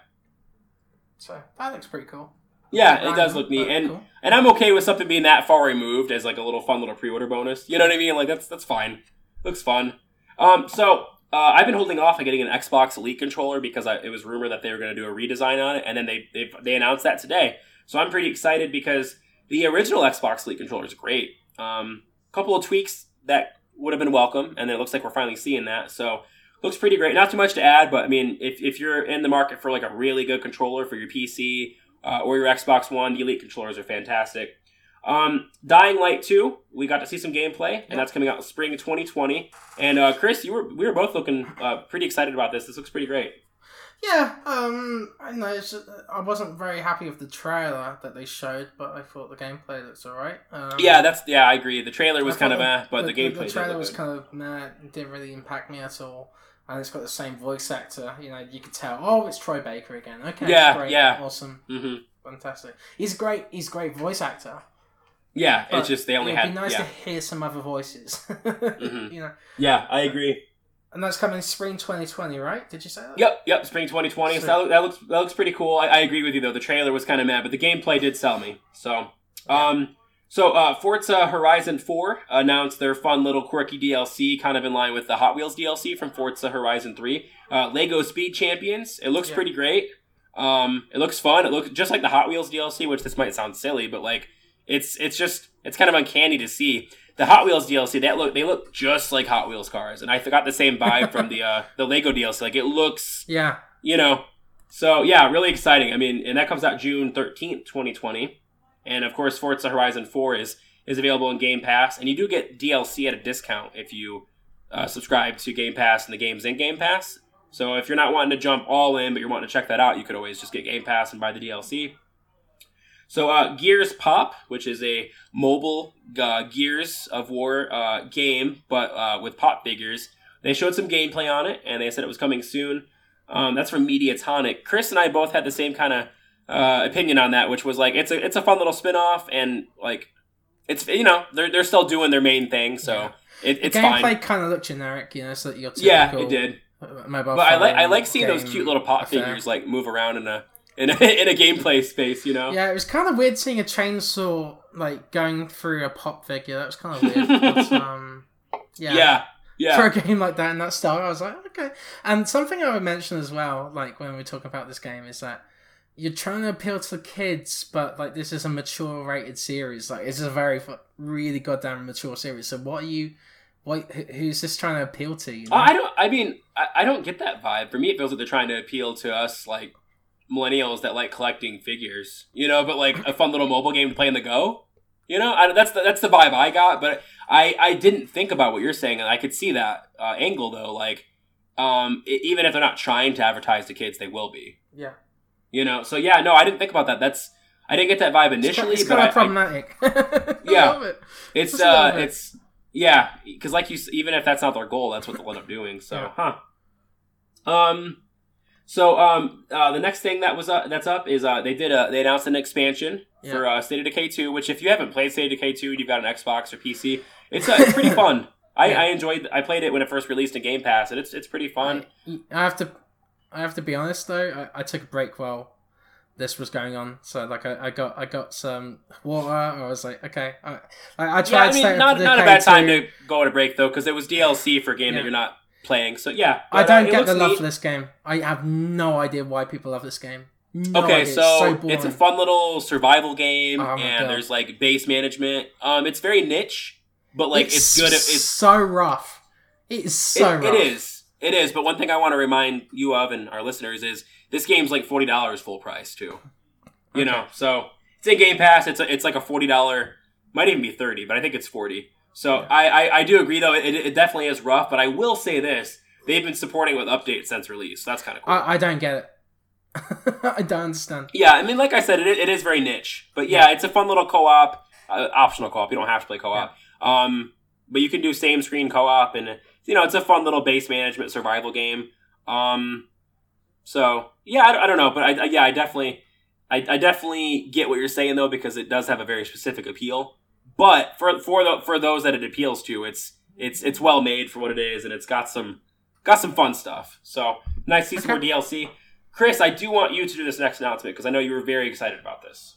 B: So that looks pretty cool.
A: Yeah, it does look neat. And
B: cool.
A: and I'm okay with something being that far removed as like a little fun little pre-order bonus. You know what I mean? Like that's that's fine. Looks fun. Um, so uh, I've been holding off on getting an Xbox Elite controller because I, it was rumored that they were going to do a redesign on it, and then they they they announced that today. So I'm pretty excited because the original Xbox Elite controller is great. Um, a couple of tweaks that would have been welcome, and it looks like we're finally seeing that. So looks pretty great. Not too much to add, but I mean, if, if you're in the market for like a really good controller for your PC uh, or your Xbox One, the Elite controllers are fantastic. Um, Dying Light 2, we got to see some gameplay, and that's coming out in spring 2020. And uh, Chris, you were we were both looking uh, pretty excited about this. This looks pretty great.
B: Yeah, um, I know. It's just, I wasn't very happy with the trailer that they showed, but I thought the gameplay looks alright. Um,
A: Yeah, that's yeah, I agree. The trailer was kind of eh, but the, gameplay
B: The, trailer was
A: good.
B: kind of meh. It didn't really impact me at all. And it's got the same voice actor. You know, you could tell. Oh, it's Troy Baker again. Okay,
A: Yeah,
B: great,
A: yeah.
B: awesome,
A: hmm
B: fantastic. He's great. He's a great voice actor.
A: Yeah,
B: But
A: it's just they only
B: It'd
A: had
B: be nice
A: yeah.
B: to hear some other voices.
A: Mhm.
B: You know,
A: Yeah, I agree.
B: And that's coming spring 2020, right? Did you say that?
A: Yep, yep. Spring 2020. So that, that looks that looks pretty cool. I, I agree with you though. The trailer was kind of mad, but the gameplay did sell me. So, um, so uh, Forza Horizon 4 announced their fun little quirky DLC, kind of in line with the Hot Wheels DLC from Forza Horizon 3. Uh, Lego Speed Champions. It looks
B: Yeah.
A: pretty great. Um, it looks fun. It looks just like the Hot Wheels DLC, which this might sound silly, but like it's it's just it's kind of uncanny to see the Hot Wheels DLC. That look they look just like Hot Wheels cars, and I got the same vibe from the uh, the Lego DLC. Like it looks
B: Yeah.
A: you know. So yeah, really exciting. I mean, and that comes out June thirteenth, twenty twenty, and of course, Forza Horizon Four is is available in Game Pass, and you do get DLC at a discount if you uh, subscribe to Game Pass and the games in Game Pass. So if you're not wanting to jump all in, but you're wanting to check that out, you could always just get Game Pass and buy the DLC. So uh, Gears Pop, which is a mobile uh, Gears of War uh, game, but uh, with pop figures, they showed some gameplay on it, and they said it was coming soon. Um, that's from Mediatonic. Chris and I both had the same kind of uh, opinion on that, which was like it's a it's a fun little spin off, and like it's you know they're they're still doing their main thing, so
B: Yeah.
A: it, it's
B: the
A: fine.
B: gameplay kind of looked generic, you know, so your
A: Yeah,
B: typical
A: it did.
B: Mobile
A: But I like I like seeing those cute little pop figures like move around in a in a, in a gameplay space, you know.
B: Yeah, it was kind of weird seeing a chainsaw like going through a pop figure. That was kind of weird. but, um, yeah.
A: yeah, yeah.
B: For a game like that in that style, I was like, okay. And something I would mention as well, like when we talk about this game, is that you're trying to appeal to the kids, but like this is a mature rated series. Like it's a very really goddamn mature series. So what are you? What who's this trying to appeal to? You know?
A: I don't. I mean, I, I don't get that vibe. For me, it feels like they're trying to appeal to us, like millennials that like collecting figures, you know. But like a fun little mobile game to play in the go, you know. I, that's the, that's the vibe I got. But I I didn't think about what you're saying, and I could see that uh, angle though. Like, um, e- even if they're not trying to advertise to kids, they will be.
B: yeah.
A: You know. So yeah, no, I didn't think about that. That's I didn't get that vibe initially,
B: it's
A: but
B: kind of problematic. I
A: Yeah.
B: it.
A: It's
B: Just a little
A: uh,
B: bit.
A: it's yeah, because like you, even if that's not their goal, that's what they'll end up doing. So, huh? Um, so um, uh, the next thing that was uh, that's up is uh, they did a they announced an expansion for uh, State of Decay two. Which, if you haven't played State of Decay two, and you've got an Xbox or PC. It's uh, it's pretty fun. I,
B: Yeah.
A: I enjoyed. I played it when it first released in Game Pass, and it's it's pretty fun.
B: I, I have to, I have to be honest though. I, I took a break while this was going on, so like I, I got I got some water. I was like, okay, I, I, tried.
A: yeah, I mean, not not a bad time to go on a break though, because it was DLC for a game
B: Yeah.
A: that you're not playing. So yeah,
B: I
A: uh,
B: don't
A: it
B: get the love
A: neat.
B: for this game. I have no idea why people love this game. No
A: okay,
B: idea.
A: so,
B: it's, so
A: it's a fun little survival game,
B: Oh
A: and
B: God.
A: there's like base management. Um, it's very niche, but like it's, good. At, it's
B: so rough. It is so
A: it,
B: rough.
A: it is. It is. But one thing I want to remind you of and our listeners is this game's like forty dollars full price too. You
B: Okay.
A: know, so it's in Game Pass. It's a, it's like a forty dollar, might even be thirty, but I think it's forty. So
B: Yeah.
A: I, I I do agree though. It, it definitely is rough, but I will say this: they've been supporting with updates since release. So that's kind of cool.
B: I, I don't get it. I don't understand.
A: Yeah, I mean, like I said, it, it is very niche, but yeah, it's a fun little co-op, uh, optional co-op. You don't have to play co-op, um, but you can do same screen co-op, and you know, it's a fun little base management survival game. Um, so yeah, I, I don't know, but I, I yeah, I definitely, I, I definitely get what you're saying though because it does have a very specific appeal. But for for the for those that it appeals to, it's it's it's well made for what it is, and it's got some got some fun stuff. So nice to see some more DLC. Chris, I do want you to do this next announcement because I know you were very excited about this.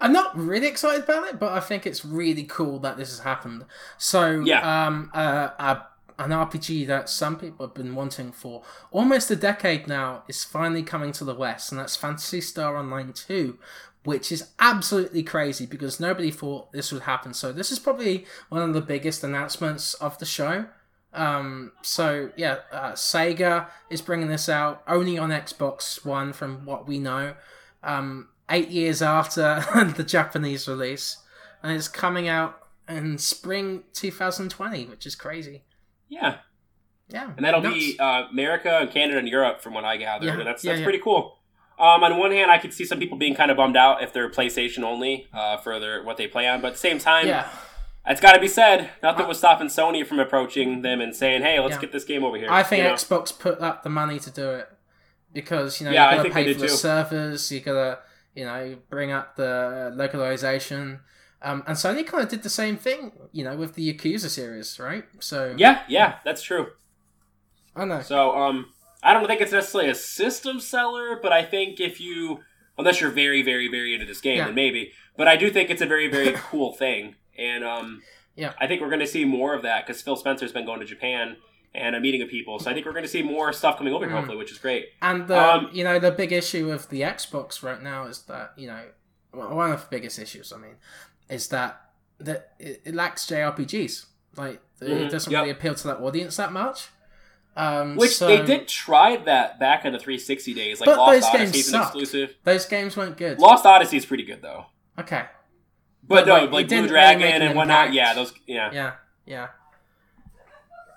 B: I'm not really excited about it, but I think it's really cool that this has happened. So,
A: Yeah.
B: um, uh, uh, an RPG that some people have been wanting for almost a decade now is finally coming to the West, and that's Phantasy Star Online 2, which is absolutely crazy because nobody thought this would happen. So, this is probably one of the biggest announcements of the show. Um, so yeah, uh, Sega is bringing this out only on Xbox One, from what we know. Um, eight years after the Japanese release, and it's coming out in spring 2020, which is crazy.
A: Yeah,
B: Yeah,
A: and that'll
B: nuts.
A: be uh, America, and Canada, and Europe, from what I gather.
B: Yeah,
A: that's
B: yeah,
A: that's
B: yeah.
A: pretty cool. Um, on one hand, I could see some people being kind of bummed out if they're PlayStation only uh, for their what they play on, but at the same time,
B: yeah.
A: it's got to be said. Nothing was stopping Sony from approaching them and saying, "Hey, let's
B: Yeah.
A: get this game over here."
B: I think
A: you know?
B: Xbox put up the money to do it because you know
A: Yeah,
B: you gotta pay for the
A: too.
B: servers, you gotta you know bring up the localization. Um, and Sony kind of did the same thing, you know, with the Yakuza series, right? So
A: Yeah, yeah, that's true.
B: I know.
A: So, um, I don't think it's necessarily a system seller, but I think if you, unless you're very, very, very into this game,
B: Yeah.
A: then maybe. But I do think it's a very, very cool thing, and um,
B: Yeah.
A: I think we're going to see more of that because Phil Spencer's been going to Japan and a meeting of people, so I think we're going to see more stuff coming over here,
B: Mm.
A: hopefully, which is great.
B: And the
A: Um,
B: you know the big issue of the Xbox right now is that you know well, one of the biggest issues I mean is that that it, lacks JRPGs. Like
A: Mhm,
B: it doesn't
A: yep.
B: really appeal to that audience that much. Um,
A: Which
B: so
A: they did try that back in the 360 days, like
B: But
A: Lost
B: those games
A: Odyssey's an exclusive.
B: Those games weren't good.
A: Lost Odyssey is pretty good though.
B: Okay.
A: But,
B: But,
A: no,
B: like,
A: like, Blue
B: didn't really
A: Dragon and whatnot.
B: impact.
A: Yeah, those. Yeah.
B: Yeah, yeah.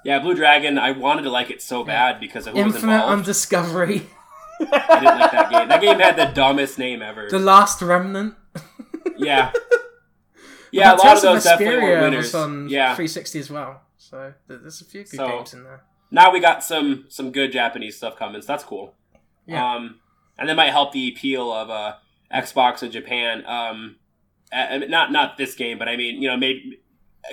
A: Yeah, Blue Dragon. I wanted to like it so bad because of who was
B: Infinite
A: involved.
B: Undiscovery.
A: I didn't like that game. That game had the dumbest name ever.
B: The Last Remnant.
A: yeah. Yeah, a
B: But
A: lot of those definitely were winners.
B: was on
A: Yeah.
B: 360 as well. So there's a few good
A: So-
B: games in there.
A: Now we got some some good Japanese stuff coming. So that's cool.
B: Yeah.
A: Um, and that might help the appeal of uh, Xbox in Japan. Um, I- I mean, not not this game, but I mean, you know, maybe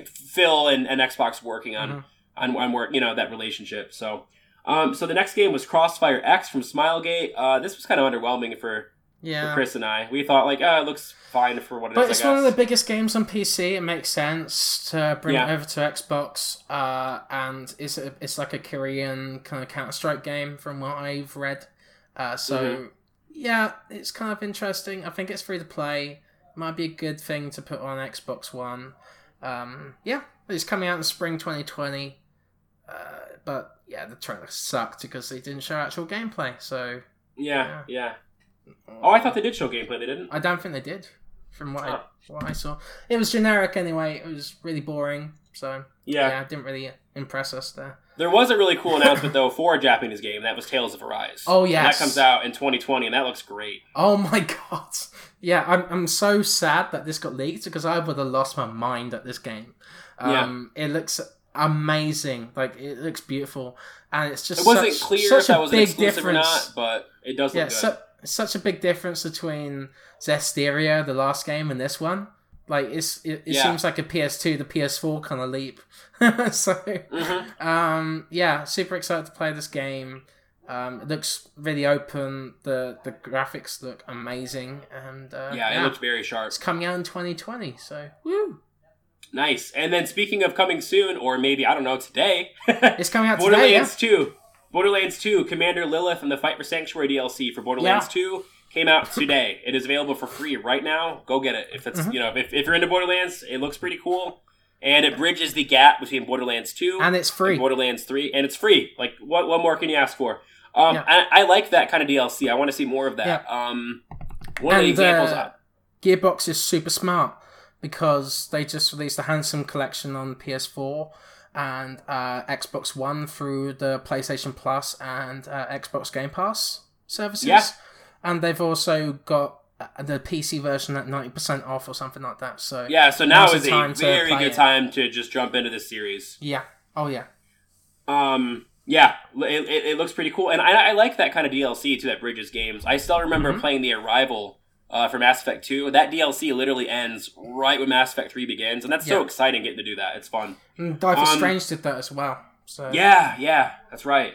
A: Phil and, and Xbox working on
B: Mhm.
A: on, on work, you know, that relationship. So, um, so the next game was Crossfire X from Smilegate. Uh, this was kind of underwhelming for
B: Yeah.
A: Chris and I. We thought like, oh, it looks fine for what it is.
B: But
A: I
B: it's one of the biggest games on PC. It makes sense to bring
A: Yeah.
B: it over to Xbox, uh, and it's a, it's like a Korean kind of Counter Strike game from what I've read. Uh, so
A: Mhm.
B: yeah, it's kind of interesting. I think it's free to play. Might be a good thing to put on Xbox One. Um, yeah, it's coming out in spring 2020. Uh, but yeah, the trailer sucked because they didn't show actual gameplay. So
A: yeah, yeah. Oh, I thought they did show gameplay. They didn't.
B: I don't think they did, from what I what I saw. It was generic anyway. It was really boring. So
A: Yeah.
B: yeah, it didn't really impress us there.
A: There was a really cool announcement though for a Japanese game. That was Tales of Arise.
B: Oh,
A: And
B: yes.
A: that comes out in 2020, and that looks great.
B: Oh my god! Yeah, I'm I'm so sad that this got leaked because I would have lost my mind at this game. Um, it looks amazing. Like it looks beautiful, and it's just
A: It wasn't
B: such,
A: clear
B: such
A: if that
B: a
A: was an
B: big
A: exclusive or
B: difference.
A: not, but it does
B: yeah,
A: look good.
B: su- such a big difference between Zestiria, the last game, and this one. Like it's it, it
A: Yeah.
B: seems like a PS2 to PS4 kind of leap. so
A: Mhm.
B: um, yeah, super excited to play this game. Um, it looks really open. The the graphics look amazing, and uh,
A: yeah, it looks very sharp.
B: it's coming out in 2020. So woo!
A: Nice. And then speaking of coming soon, or maybe I don't know today,
B: It's coming out today. Yeah?
A: Borderlands 2. Borderlands 2, Commander Lilith and the Fight for Sanctuary DLC for Borderlands
B: Yeah.
A: 2 came out today. it is available for free right now. Go get it. If it's
B: Mm-hmm.
A: you know if, if you're into Borderlands, it looks pretty cool, and it bridges the gap between Borderlands 2
B: And it's free.
A: and Borderlands 3, and it's free. Like what what more can you ask for? Um,
B: Yeah.
A: I, I like that kind of DLC. I want to see more of that. Um, one of the examples.
B: uh, Gearbox is super smart because they just released a handsome collection on PS4 and uh, Xbox One through the PlayStation Plus and uh, Xbox Game Pass services.
A: Yeah.
B: And they've also got uh, the PC version at 90% off or something like that. So
A: yeah, so now is a very good
B: it.
A: time to just jump into this series.
B: Yeah. Oh, yeah.
A: Um, yeah, it, it, it looks pretty cool, and I, I like that kind of DLC too that bridges games. I still remember
B: Mhm.
A: playing the Arrival uh, for Mass Effect Two. That DLC literally ends right when Mass Effect Three begins, and that's so exciting getting to do that. It's fun.
B: And Life is
A: Um,
B: Strange did that as well. So
A: Yeah, yeah, that's right.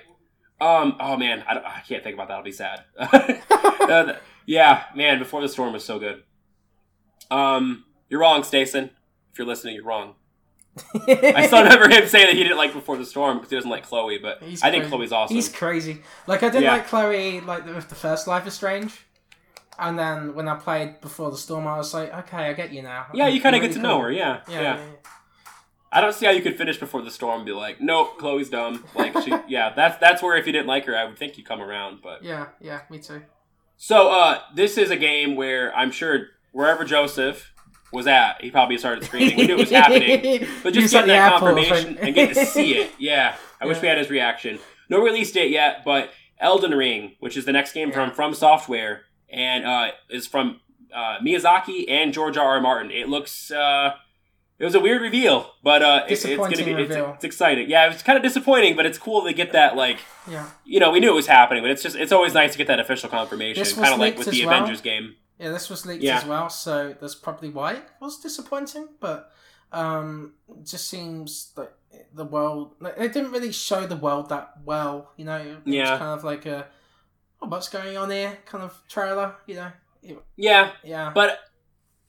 A: Um, oh man, I, don't- I can't think about that. I'll be sad. Uh, yeah, man, Before the Storm was so good. Um, you're wrong, Stason. If you're listening, you're wrong. I still remember him saying that he didn't like Before the Storm because he doesn't like Chloe, but
B: He's
A: I think
B: crazy.
A: Chloe's awesome.
B: He's crazy. Like I didn't
A: Yeah.
B: like Chloe like with the first Life is Strange, and then when I played Before the Storm, I was like, okay, I get you now.
A: Yeah, you kind of
B: Really
A: get to
B: cool.
A: know her. Yeah,
B: Yeah,
A: yeah.
B: yeah, yeah.
A: I don't see how you could finish before the storm and be like, nope, Chloe's dumb. Like, she, yeah, that's that's where if you didn't like her, I would think you'd come around. But
B: yeah, yeah, me too.
A: so, uh, this is a game where I'm sure wherever Joseph was at, he probably started screaming. We knew it was happening, but just getting that confirmation and getting to see it. Yeah, I wish we had his reaction. No release date yet, but Elden Ring, which is the next game from From Software, and uh, is from uh, Miyazaki and George R. R. Martin. It looks. Uh, it was a weird reveal, but uh, it- it's gonna be it's, it's exciting. Yeah, it was kind of disappointing, but it's cool to get that like
B: Yeah,
A: you know we knew it was happening, but it's just it's always nice to get that official confirmation, kind of like with the
B: well.
A: Avengers game.
B: yeah, this was leaked
A: Yeah.
B: as well, so that's probably why it was disappointing. But um, it just seems like the world. Like, they didn't really show the world that well. You know, it
A: Yeah.
B: was kind of like a oh, what's going on there kind of trailer. You know,
A: Yeah,
B: yeah.
A: but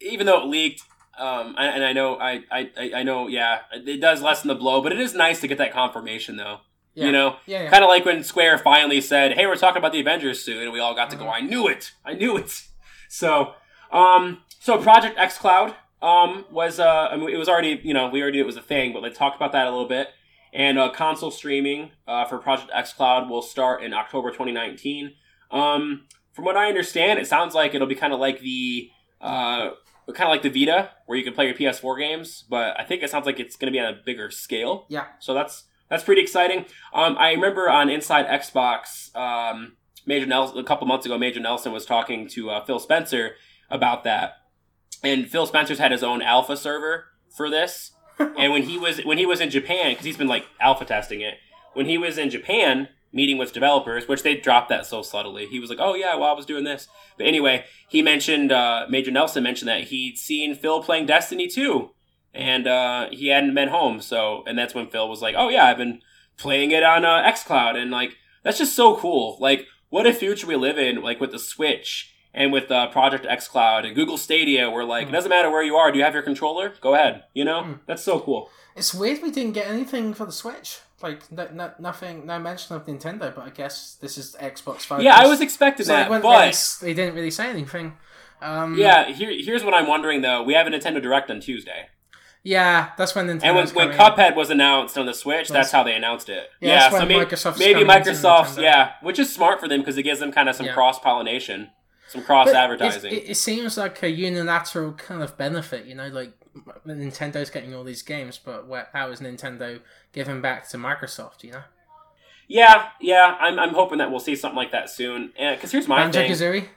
A: even though it leaked, um, and, I know I, I I- know yeah, it does lessen the blow, but it is nice to get that confirmation though.
B: yeah.
A: You know,
B: yeah, yeah.
A: kind of like when Square finally said, "Hey, we're talking about the Avengers soon," and we all got to go.
B: Mhm.
A: I knew it. I knew it. So, um, so Project xCloud, um, was uh, I mean, it was already you know we already knew it was a thing, but let's talk about that a little bit. And uh, console streaming uh, for Project xCloud will start in October 2019. Um, from what I understand, it sounds like it'll be kind of like the uh, kind of like the Vita, where you can play your PS4 games. But I think it sounds like it's going to be on a bigger scale.
B: Yeah.
A: So that's that's pretty exciting. Um, I remember on Inside Xbox, um, Major Nelson a couple months ago, Major Nelson was talking to uh, Phil Spencer about that, and Phil Spencer's had his own alpha server for this. And when he was when he was in Japan, because he's been like alpha testing it, when he was in Japan meeting with developers, which they dropped that so subtly, he was like, "Oh yeah, well I was doing this." But anyway, he mentioned uh, Major Nelson mentioned that he'd seen Phil playing Destiny 2 and uh, he hadn't been home. So, and that's when Phil was like, "Oh yeah, I've been playing it on uh, xCloud," and like that's just so cool. Like, what a future we live in, like with the Switch and with uh, Project xCloud and Google Stadia, where like mm. it doesn't matter where you are, do you have your controller? Go ahead. You know, mm. that's so cool.
B: It's weird we didn't get anything for the Switch. Like no, no, nothing, no mention of Nintendo. But I guess this is Xbox
A: focused. Yeah, I was expecting so that,
B: they
A: but
B: really, they didn't really say anything. Um,
A: yeah, here, here's what I'm wondering though. We have a Nintendo Direct on Tuesday.
B: Yeah, that's when Nintendo.
A: And when, when Cuphead was announced on the Switch, that's, that's how they announced it. Yeah, yeah so maybe Microsoft's maybe Microsoft's yeah, which is smart for them because it gives them kind of some yeah. cross pollination, some cross advertising.
B: It, it, seems like a unilateral kind of benefit, you know, like Nintendo's getting all these games, but how is Nintendo giving back to Microsoft? You know.
A: Yeah, yeah, I'm, I'm hoping that we'll see something like that soon. Because here's my
B: Banjo
A: thing.
B: Kazooie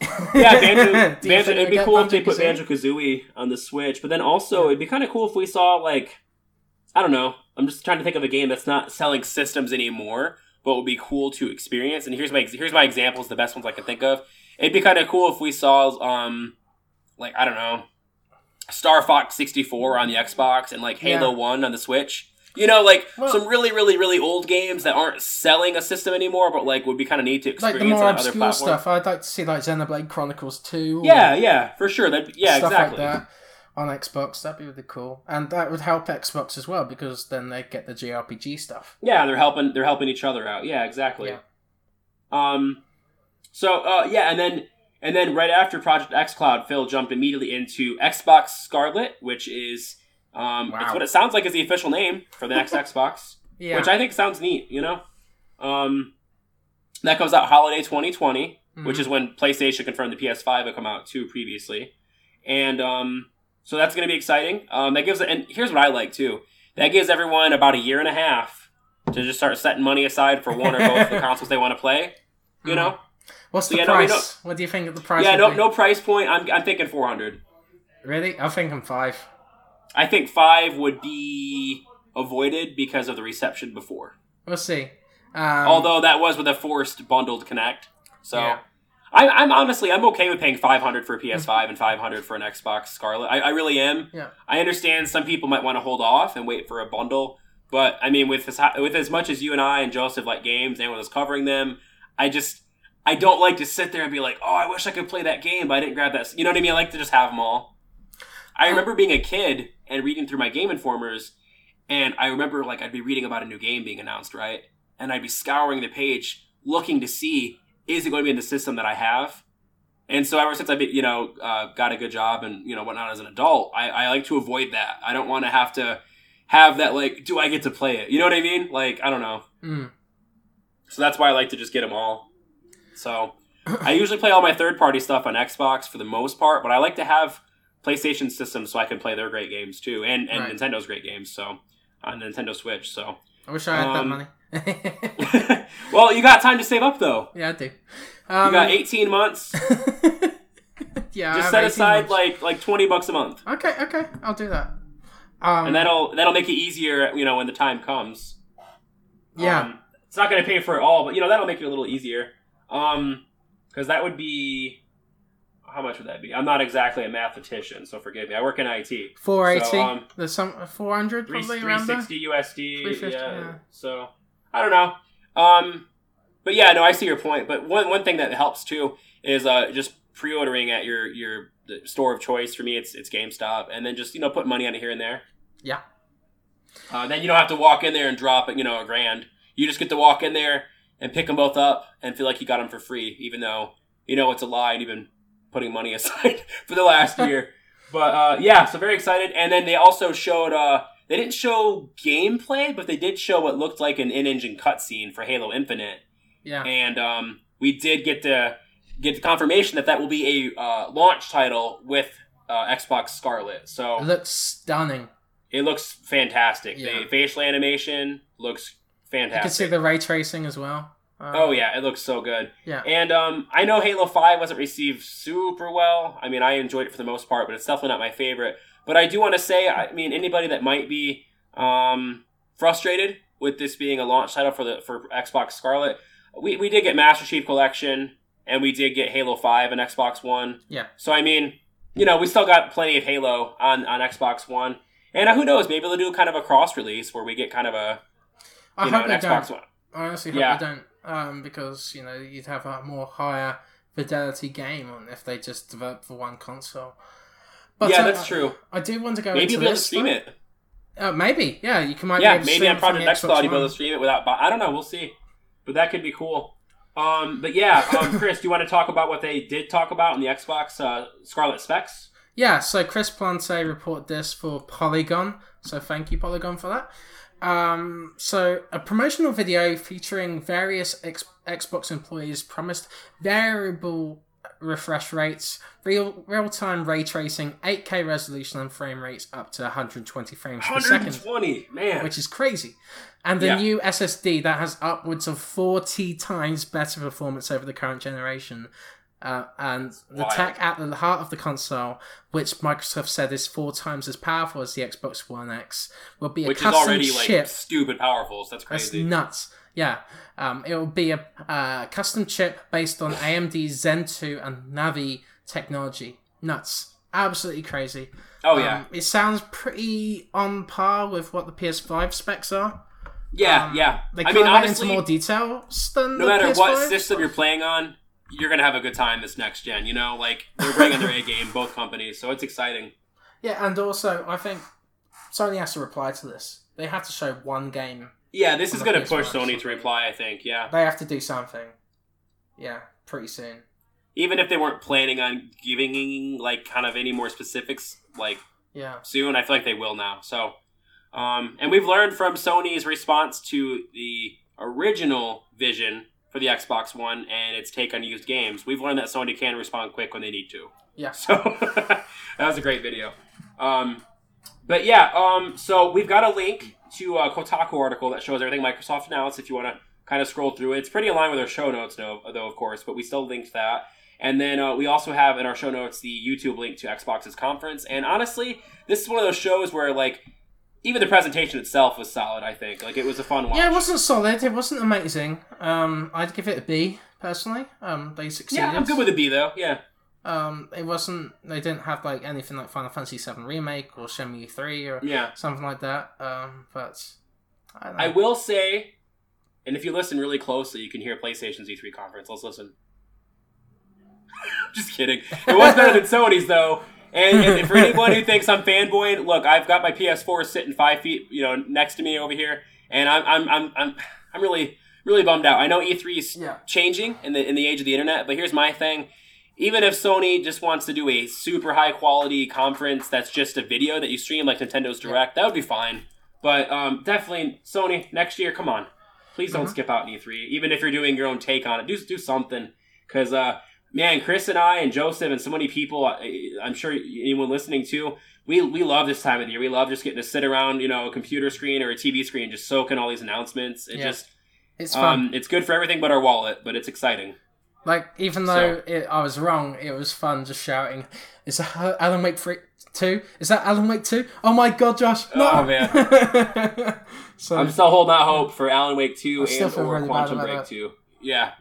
A: yeah, Banjo. Banjo it'd be cool if they put Banjo Kazooie on the Switch, but then also it'd be kind of cool if we saw like, I don't know. I'm just trying to think of a game that's not selling systems anymore, but would be cool to experience. And here's my here's my examples, the best ones I can think of. It'd be kind of cool if we saw, um, like I don't know, Star Fox 64 on the Xbox and like Halo yeah. One on the Switch. You know, like well, some really, really, really old games that aren't selling a system anymore, but like would be kind of neat to experience.
B: Like the more
A: obscure
B: stuff, I'd like to see like Xenoblade Chronicles Two.
A: Yeah, yeah, for sure. That yeah, stuff exactly. Like that
B: on Xbox, that'd be really cool, and that would help Xbox as well because then they get the JRPG stuff.
A: Yeah, they're helping. They're helping each other out. Yeah, exactly. Yeah. Um. So uh, yeah, and then and then right after Project xCloud, Phil jumped immediately into Xbox Scarlett, which is um, wow. It's what it sounds like is the official name for the next Xbox, yeah. which I think sounds neat. You know, um, that comes out holiday 2020, mm-hmm. which is when PlayStation confirmed the PS5 would come out too previously, and um, so that's going to be exciting. Um, that gives and here's what I like too. That gives everyone about a year and a half to just start setting money aside for one or both the consoles they want to play. You mm-hmm. know.
B: What's the yeah, price? No, no, what do you think of the price?
A: Yeah, no, be? no price point. I'm, I'm thinking 400.
B: Really? I'm thinking five.
A: I think five would be avoided because of the reception before.
B: We'll see.
A: Um, Although that was with a forced bundled Kinect, so yeah. I, I'm honestly I'm okay with paying 500 for a PS5 and 500 for an Xbox Scarlett. I, I really am.
B: Yeah.
A: I understand some people might want to hold off and wait for a bundle, but I mean with as, with as much as you and I and Joseph like games and with us covering them, I just I don't like to sit there and be like, oh, I wish I could play that game, but I didn't grab that. You know what I mean? I like to just have them all. I remember being a kid and reading through my Game Informers, and I remember like I'd be reading about a new game being announced, right? And I'd be scouring the page looking to see is it going to be in the system that I have. And so ever since I, you know, uh, got a good job and you know whatnot as an adult, I, I like to avoid that. I don't want to have to have that like, do I get to play it? You know what I mean? Like I don't know.
B: Mm.
A: So that's why I like to just get them all. So I usually play all my third party stuff on Xbox for the most part, but I like to have PlayStation systems so I can play their great games too, and and right. Nintendo's great games. So on Nintendo Switch. So
B: I wish I had um,
A: that money. well, you got time to save up though.
B: Yeah, I do.
A: Um, you got um, eighteen months.
B: yeah,
A: just set aside months. like like twenty bucks a month.
B: Okay, okay, I'll do that.
A: Um, and that'll that'll make it easier, you know, when the time comes.
B: Yeah, um,
A: it's not going to pay for it all, but you know that'll make it a little easier. Um, because that would be how much would that be? I'm not exactly a mathematician, so forgive me. I work in IT.
B: 480. So, um, There's some 400 probably
A: 360 USD. Yeah. yeah. So I don't know. Um, but yeah, no, I see your point. But one one thing that helps too is uh, just pre-ordering at your your store of choice. For me, it's it's GameStop, and then just you know put money on it here and there.
B: Yeah.
A: Uh, then you don't have to walk in there and drop it, you know, a grand. You just get to walk in there and pick them both up and feel like you got them for free, even though you know it's a lie and even putting money aside for the last year. But uh, yeah, so very excited. And then they also showed uh, they didn't show gameplay, but they did show what looked like an in-engine cutscene for Halo Infinite.
B: Yeah,
A: and um, we did get to get the confirmation that that will be a uh, launch title with uh, Xbox Scarlett. So
B: It looks stunning.
A: it looks fantastic.
B: Yeah.
A: The facial animation looks
B: You can see
A: fantastic.
B: the ray tracing as well. Um,
A: Oh yeah, it looks so good.
B: Yeah.
A: And um, I know Halo Five wasn't received super well. I mean, I enjoyed it for the most part, but it's definitely not my favorite. But I do want to say, I mean, anybody that might be um, frustrated with this being a launch title for the for Xbox Scarlett, we we did get Master Chief Collection, and we did get Halo Five and Xbox One.
B: Yeah.
A: So I mean, you know, we still got plenty of Halo on on Xbox One, and who knows, maybe they'll do kind of a cross release where we get kind of a
B: I
A: you know
B: hope
A: an
B: they
A: Xbox
B: don't.
A: One.
B: I honestly hope
A: Yeah.
B: they don't. Um, because you know you'd have a more higher fidelity game on if they just develop for one console. But
A: yeah,
B: uh,
A: that's true.
B: I do want to go
A: Maybe you'll be able to
B: this,
A: stream
B: though.
A: it.
B: Uh, maybe, yeah. You can might
A: yeah,
B: be able to
A: maybe on Project
B: xCloud
A: you'll be able to stream it without. bu- I don't know. We'll see, but that could be cool. Um, but yeah, um, Chris, do you want to talk about what they did talk about in the Xbox uh, Scarlett specs?
B: Yeah, so Chris Plante reported this for Polygon, so thank you Polygon for that. Um, so a promotional video featuring various X- Xbox employees promised variable refresh rates, real real time ray tracing, 8K resolution, and frame rates up to 120 frames per second,
A: 120, man.
B: which is crazy. And the
A: Yeah.
B: new SSD that has upwards of 40 times better performance over the current generation. Uh, and the
A: Wild.
B: tech at the heart of the console, which Microsoft said is four times as powerful as the Xbox One X, will be a
A: which is
B: custom
A: already like
B: chip.
A: stupid powerful. So that's
B: That's
A: crazy.
B: nuts. Yeah. Um, it will be a uh, custom chip based on AMD Zen 2 and Navi technology. Nuts. Absolutely crazy.
A: oh yeah,
B: Um, it sounds pretty on par with what the PS5 specs are.
A: yeah,
B: um,
A: yeah.
B: They
A: I mean, honestly,
B: into more details than
A: no matter
B: PS5.
A: what system you're playing on, you're gonna have a good time this next gen. You know, like they're bringing their A game, both companies, so it's exciting.
B: Yeah, and also I think Sony has to reply to this. They have to show one game.
A: Yeah, this is gonna push
B: PS5,
A: Sony to reply. I think. Yeah,
B: They have to do something. Yeah, pretty soon.
A: even if they weren't planning on giving like kind of any more specifics, like
B: Yeah.
A: soon. I feel like they will now. So, um, and we've learned from Sony's response to the original vision for the Xbox One and its take on used games. We've learned that Sony can respond quick when they need to.
B: Yeah.
A: So that was a great video. Um, but yeah, um, so we've got a link to a Kotaku article that shows everything Microsoft announced. If you want to kind of scroll through it, it's pretty aligned with our show notes, though, though of course. But we still linked that. And then uh, we also have in our show notes the YouTube link to Xbox's conference. And honestly, this is one of those shows where like even the presentation itself was solid. I think like it was a fun watch.
B: Yeah, it wasn't solid. It wasn't amazing. Um, I'd give it a B personally. Um, they succeeded.
A: Yeah, I'm good with a B though. Yeah.
B: Um, it wasn't. They didn't have like anything like Final Fantasy VII remake or Shenmue three or
A: Yeah.
B: something like that. Um, but I don't know.
A: I will say, and if you listen really closely, you can hear PlayStation's E3 conference. Let's listen. Just kidding. It was better than Sony's though. And, and for anyone who thinks I'm fanboying, look, I've got my PS4 sitting five feet, you know, next to me over here, and I'm I'm I'm I'm, I'm really really bummed out. I know E3 is
B: Yeah.
A: changing in the in the age of the internet, but here's my thing. Even if Sony just wants to do a super high quality conference that's just a video that you stream like Nintendo's Direct, that would be fine. But um, definitely Sony next year. Come on, please don't
B: Mhm.
A: skip out in E3. Even if you're doing your own take on it, do do something. Because uh, man, Chris and I and Joseph and so many people, I'm sure anyone listening too, we we love this time of the year. We love just getting to sit around, you know, a computer screen or a TV screen, just soaking all these announcements. It
B: Yeah.
A: just
B: it's fun.
A: um, it's good for everything but our wallet, but it's exciting.
B: Like even though it, I was wrong, it was fun just shouting. Is that Alan Wake three two? Is that Alan Wake two? Oh my god, Josh! No,
A: Oh,
B: man. so
A: I'm still holding out hope for Alan Wake 2
B: I
A: and or
B: really
A: Quantum Break
B: that.
A: 2. Yeah.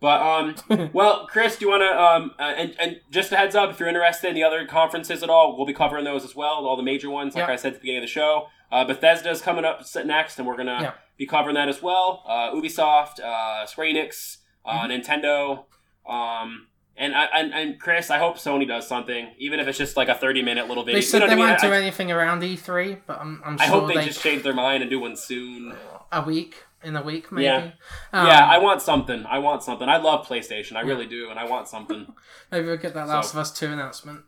A: But um well, Chris, do you want to um uh, and and just a heads up if you're interested in the other conferences at all, we'll be covering those as well, all the major ones like
B: Yeah.
A: I said at the beginning of the show. Uh, Bethesda's coming up next and we're going to
B: Yeah.
A: be covering that as well. Uh, Ubisoft, uh, Square Enix, uh,
B: Mm-hmm.
A: Nintendo, um and, I, and and Chris, I hope Sony does something, even if it's just like a thirty minute little video.
B: they said
A: you know
B: they
A: what I mean?
B: won't do
A: I,
B: anything around E3, but I'm, I'm
A: I
B: sure
A: hope they,
B: they
A: just change their mind and do one soon.
B: a week in a week maybe.
A: Yeah.
B: Um,
A: yeah, I want something. I want something. I love PlayStation. I really do, and I want something.
B: maybe we'll get that Last
A: So-
B: of Us two announcement.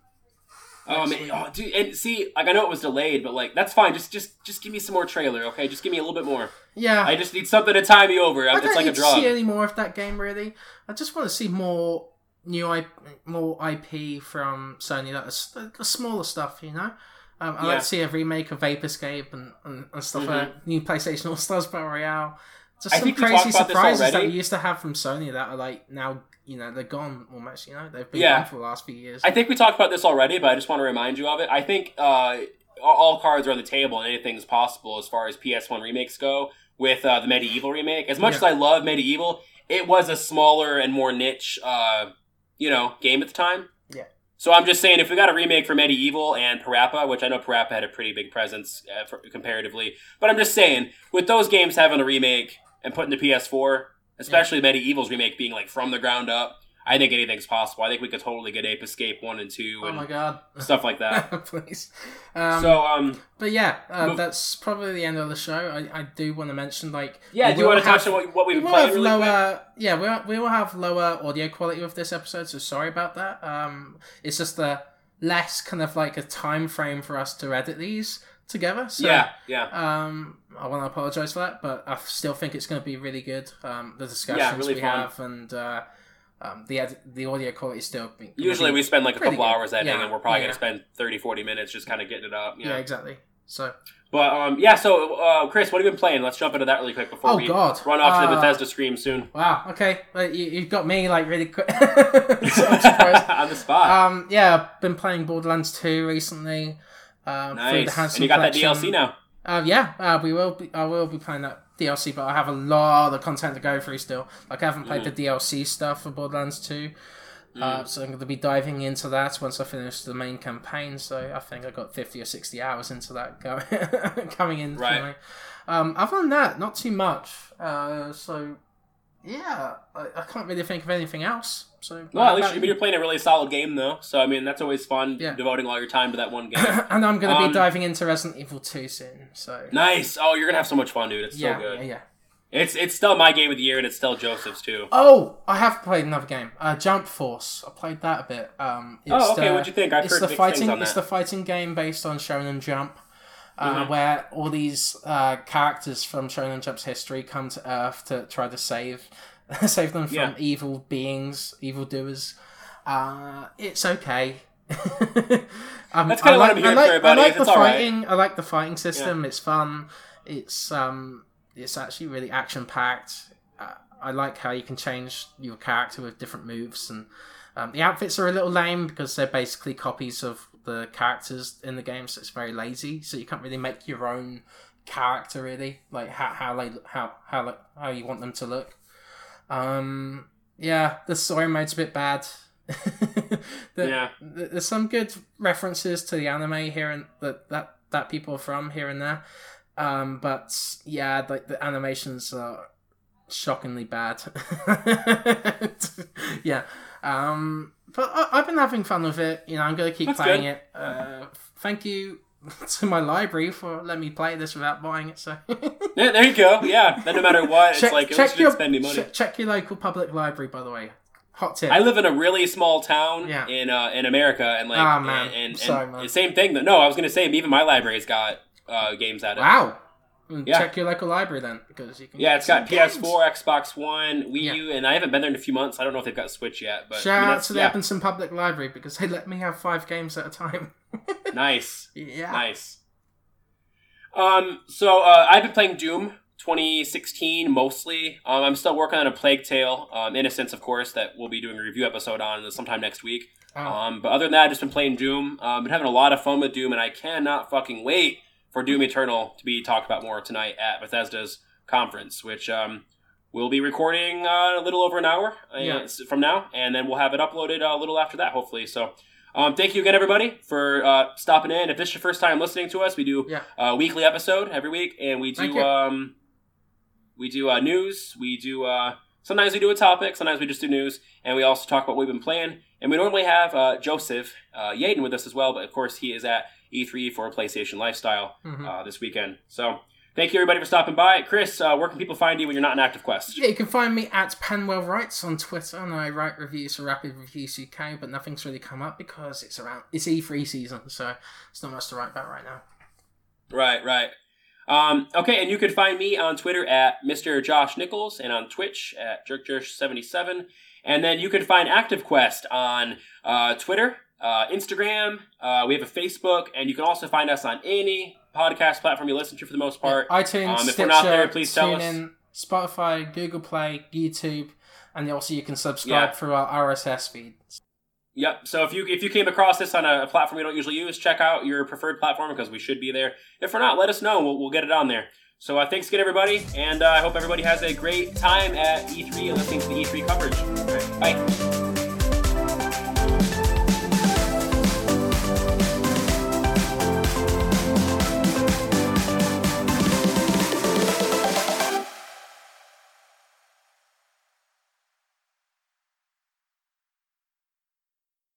A: oh oh, dude, and see, like I know it was delayed, but like that's fine. Just, just, just give me some more trailer, okay? Just give me a little bit more.
B: Yeah,
A: I just need something to tie me over.
B: I
A: It's
B: don't
A: like a
B: need to see any more of that game really. I just want to see more new IP, more IP from Sony. The, the smaller stuff, you know. Um, I
A: Yeah.
B: like to see a remake of Ape Escape and, and, and stuff like. New PlayStation All Stars Battle Royale. Just
A: Mm-hmm. I
B: some crazy
A: talked about this
B: surprises that we used to have from Sony that are like now, you know, they're gone almost. You know, they've been
A: Yeah.
B: gone for the last few years.
A: I think we talked about this already, but I just want to remind you of it. I think uh, all- all cards are on the table and anything's possible as far as PS1 remakes go with uh, the MediEvil remake. As much
B: Yeah.
A: as I love MediEvil, it was a smaller and more niche, uh, you know, game at the time.
B: Yeah.
A: So I'm just saying, if we got a remake for MediEvil and Parappa, which I know Parappa had a pretty big presence uh, for, comparatively, but I'm just saying, with those games having a remake and putting the PS4, especially MediEvil's remake being like from the ground up, I think anything's possible. I think we could totally get Ape Escape one and two
B: oh
A: and
B: my god!
A: stuff like that.
B: Please. Um,
A: so um,
B: But yeah, uh,
A: Move-
B: that's probably the end of the show. I, I do want to mention like
A: yeah,
B: we
A: do you want to touch on what, what
B: we
A: we've been
B: will
A: playing
B: have
A: quick?
B: lower yeah we we will have lower audio quality with this episode. So sorry about that. Um, it's just a less kind of like a time frame for us to edit these together. So,
A: yeah, yeah,
B: Um, I want to apologize for that, but I still think it's going to be really good. Um, the discussions
A: really
B: we
A: fun.
B: have and uh, um, the the audio quality is still. Be-
A: Usually we spend like a couple
B: good.
A: hours editing,
B: Yeah,
A: and we're probably
B: yeah.
A: gonna spend 30, 40 minutes just kind of getting it up. You
B: yeah exactly. So
A: But um, yeah. So uh, Chris, what have you been playing? Let's jump into that really quick before
B: Oh,
A: we
B: God.
A: run off to the
B: Uh,
A: Bethesda scream soon.
B: wow, okay, well, you, you've got me like really quick. so I'm surprised.
A: On the spot.
B: Um, yeah, I've been playing Borderlands 2 recently. Um, through the
A: nice.
B: Handsome
A: And you got that DLC now.
B: Uh, yeah, uh, we will. Be, I will be playing that DLC, but I have a lot of content to go through still. Like I haven't played
A: Mm.
B: the DLC stuff for Borderlands 2. Uh, so I'm going to be diving into that once I finish the main campaign. So I think I got 50 or 60 hours into that go- coming in. for
A: Right.
B: me. Um, other than that, not too much. Uh, so yeah, I, I can't really think of anything else. So
A: Well, at least you- you're playing a really solid game, though. So I mean, that's always fun.
B: Yeah.
A: Devoting all your time to that one game.
B: and I'm going to
A: Um,
B: be diving into Resident Evil 2 soon. So
A: nice. Oh, you're gonna have so much fun, dude. It's
B: yeah,
A: so good.
B: yeah, yeah.
A: It's it's still my game of the year, and it's still Joseph's too.
B: Oh, I have played another game, uh, Jump Force. I played that a bit. Um, it's
A: Oh, okay.
B: the-
A: What'd you think? I've
B: it's
A: heard
B: the fighting. It's the fighting game based on Shonen and Jump, uh,
A: Mhm.
B: where all these uh, characters from Shonen Jump's history come to Earth to try to save save them from
A: Yeah.
B: evil beings, evil doers. Uh, it's okay. um,
A: That's kinda
B: I
A: what
B: like,
A: I'm hearing
B: I like,
A: for everybody,
B: I like the
A: all right.
B: fighting. I like the fighting system. It's fun. It's um, it's actually really action packed. Uh, I like how you can change your character with different moves, and um, the outfits are a little lame because they're basically copies of the characters in the game, so it's very lazy. So you can't really make your own character really, like how how they how how how you want them to look. Um, yeah, the story mode's a bit bad. The-
A: Yeah.
B: th- there's some good references to the anime here and that that that people are from here and there. Um, but yeah, like the animations are shockingly bad. yeah. Um, but I, I've been having fun with it. You know, I'm gonna keep
A: That's
B: playing
A: good.
B: it. Uh, thank you to my library for letting me play this without buying it. So
A: Yeah, there you go. Yeah. Then no matter what, it's like at least you didn't spend money.
B: che- check your local public library, by the way. Hot tip.
A: I live in a really small town
B: Yeah.
A: in uh, in America, and like,
B: Ah, man.
A: and, and,
B: Sorry, man.
A: the same thing. That no, I was gonna say even my library's got uh, games at it.
B: wow. Mm,
A: Yeah.
B: Check your local library then, because you can.
A: Yeah, it's got
B: games.
A: PS4, Xbox One, Wii
B: Yeah.
A: U, and I haven't been there in a few months. I don't know if they've got Switch yet, but I
B: Shout
A: mean,
B: out to the
A: yeah,
B: Public Library because they let me have five games at a time.
A: nice,
B: yeah.
A: nice. Um, so uh, I've been playing Doom 2016 mostly. Um, I'm still working on a Plague Tale, um, Innocence, of course, that we'll be doing a review episode on sometime next week.
B: Oh,
A: Um, but other than that, I've just been playing Doom. Um, been having a lot of fun with Doom, and I cannot fucking wait for Doom Eternal to be talked about more tonight at Bethesda's conference, which um, we'll be recording uh, a little over an hour uh,
B: Yeah.
A: from now, and then we'll have it uploaded uh, a little after that, hopefully. So. Um, thank you again, everybody, for uh, stopping in. If this is your first time listening to us, we do
B: Yeah.
A: a weekly episode every week, and we do um, we do uh, news. We do uh, sometimes we do a topic, sometimes we just do news, and we also talk about what we've been playing. And we normally have uh, Joseph uh, Yaden with us as well, but of course he is at E3 for PlayStation Lifestyle
B: Mhm.
A: uh, this weekend. So thank you everybody for stopping by. Chris, uh, where can people find you when you're not in Active Quest?
B: Yeah, you can find me at Penwell Writes on Twitter, and I write reviews for Rapid Reviews UK, but nothing's really come up because it's around it's E3 season, so it's not much to write about right now.
A: Right, right. Um, okay, and you can find me on Twitter at Mr. Josh Nichols and on Twitch at JerkJersh77. And then you can find Active Quest on uh, Twitter, uh, Instagram. Uh, we have a Facebook, and you can also find us on any podcast platform you listen to for the most part.
B: iTunes,
A: Um, if
B: Stitcher,
A: we're not there, please tell us.
B: Spotify, Google Play, YouTube, and also you can subscribe
A: Yeah.
B: through our RSS feed.
A: Yep. So if you if you came across this on a platform we don't usually use, check out your preferred platform because we should be there. If we're not, let us know. We'll, we'll get it on there. So uh, thanks again, everybody, and uh, I hope everybody has a great time at E3 and listening to the E3 coverage. All right, bye.